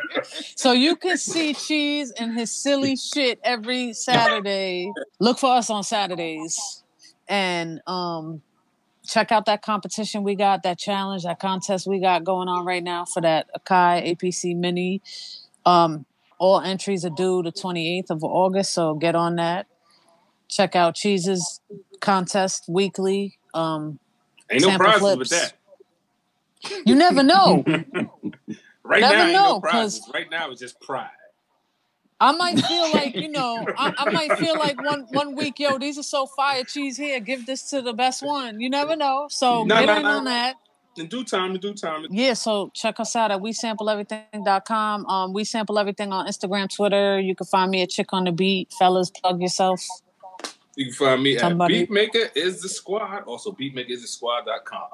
Speaker 4: So you can see Cheese and his silly shit every Saturday. Look for us on Saturdays. And um check out that competition we got, that challenge, that contest we got going on right now for that Akai APC mini. Um all entries are due the 28th of August, so get on that. Check out Cheese's contest weekly. Um
Speaker 2: Ain't no
Speaker 4: Sample
Speaker 2: prizes with that.
Speaker 4: you never know.
Speaker 2: Right
Speaker 4: Never
Speaker 2: now,
Speaker 4: know,
Speaker 2: no prizes. Right now, it's just pride.
Speaker 4: I might feel like, you know, I, I might feel like one one week, yo, these are so fire cheese here. Give this to the best one. You never know. So
Speaker 2: No,
Speaker 4: get
Speaker 2: no,
Speaker 4: in
Speaker 2: no.
Speaker 4: on that.
Speaker 2: In due time, in due time.
Speaker 4: Yeah, so check us out at wesampleeverything.com. Um, we sample everything on Instagram, Twitter. You can find me at Chick on the Beat. Fellas, plug yourself.
Speaker 2: You can find me
Speaker 4: Somebody-
Speaker 2: at Beatmaker is the squad. Also, beatmakeristhesquad.com.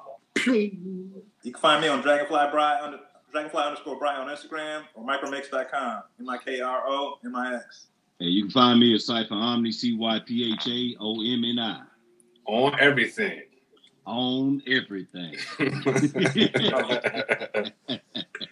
Speaker 3: You can find me on Dragonfly Bry under Dragonfly underscore Bry on Instagram or mikromix.com. M I K R O M I X.
Speaker 1: And you can find me at Cypha Omni, C Y P H A O M N I.
Speaker 2: On everything.
Speaker 1: On everything.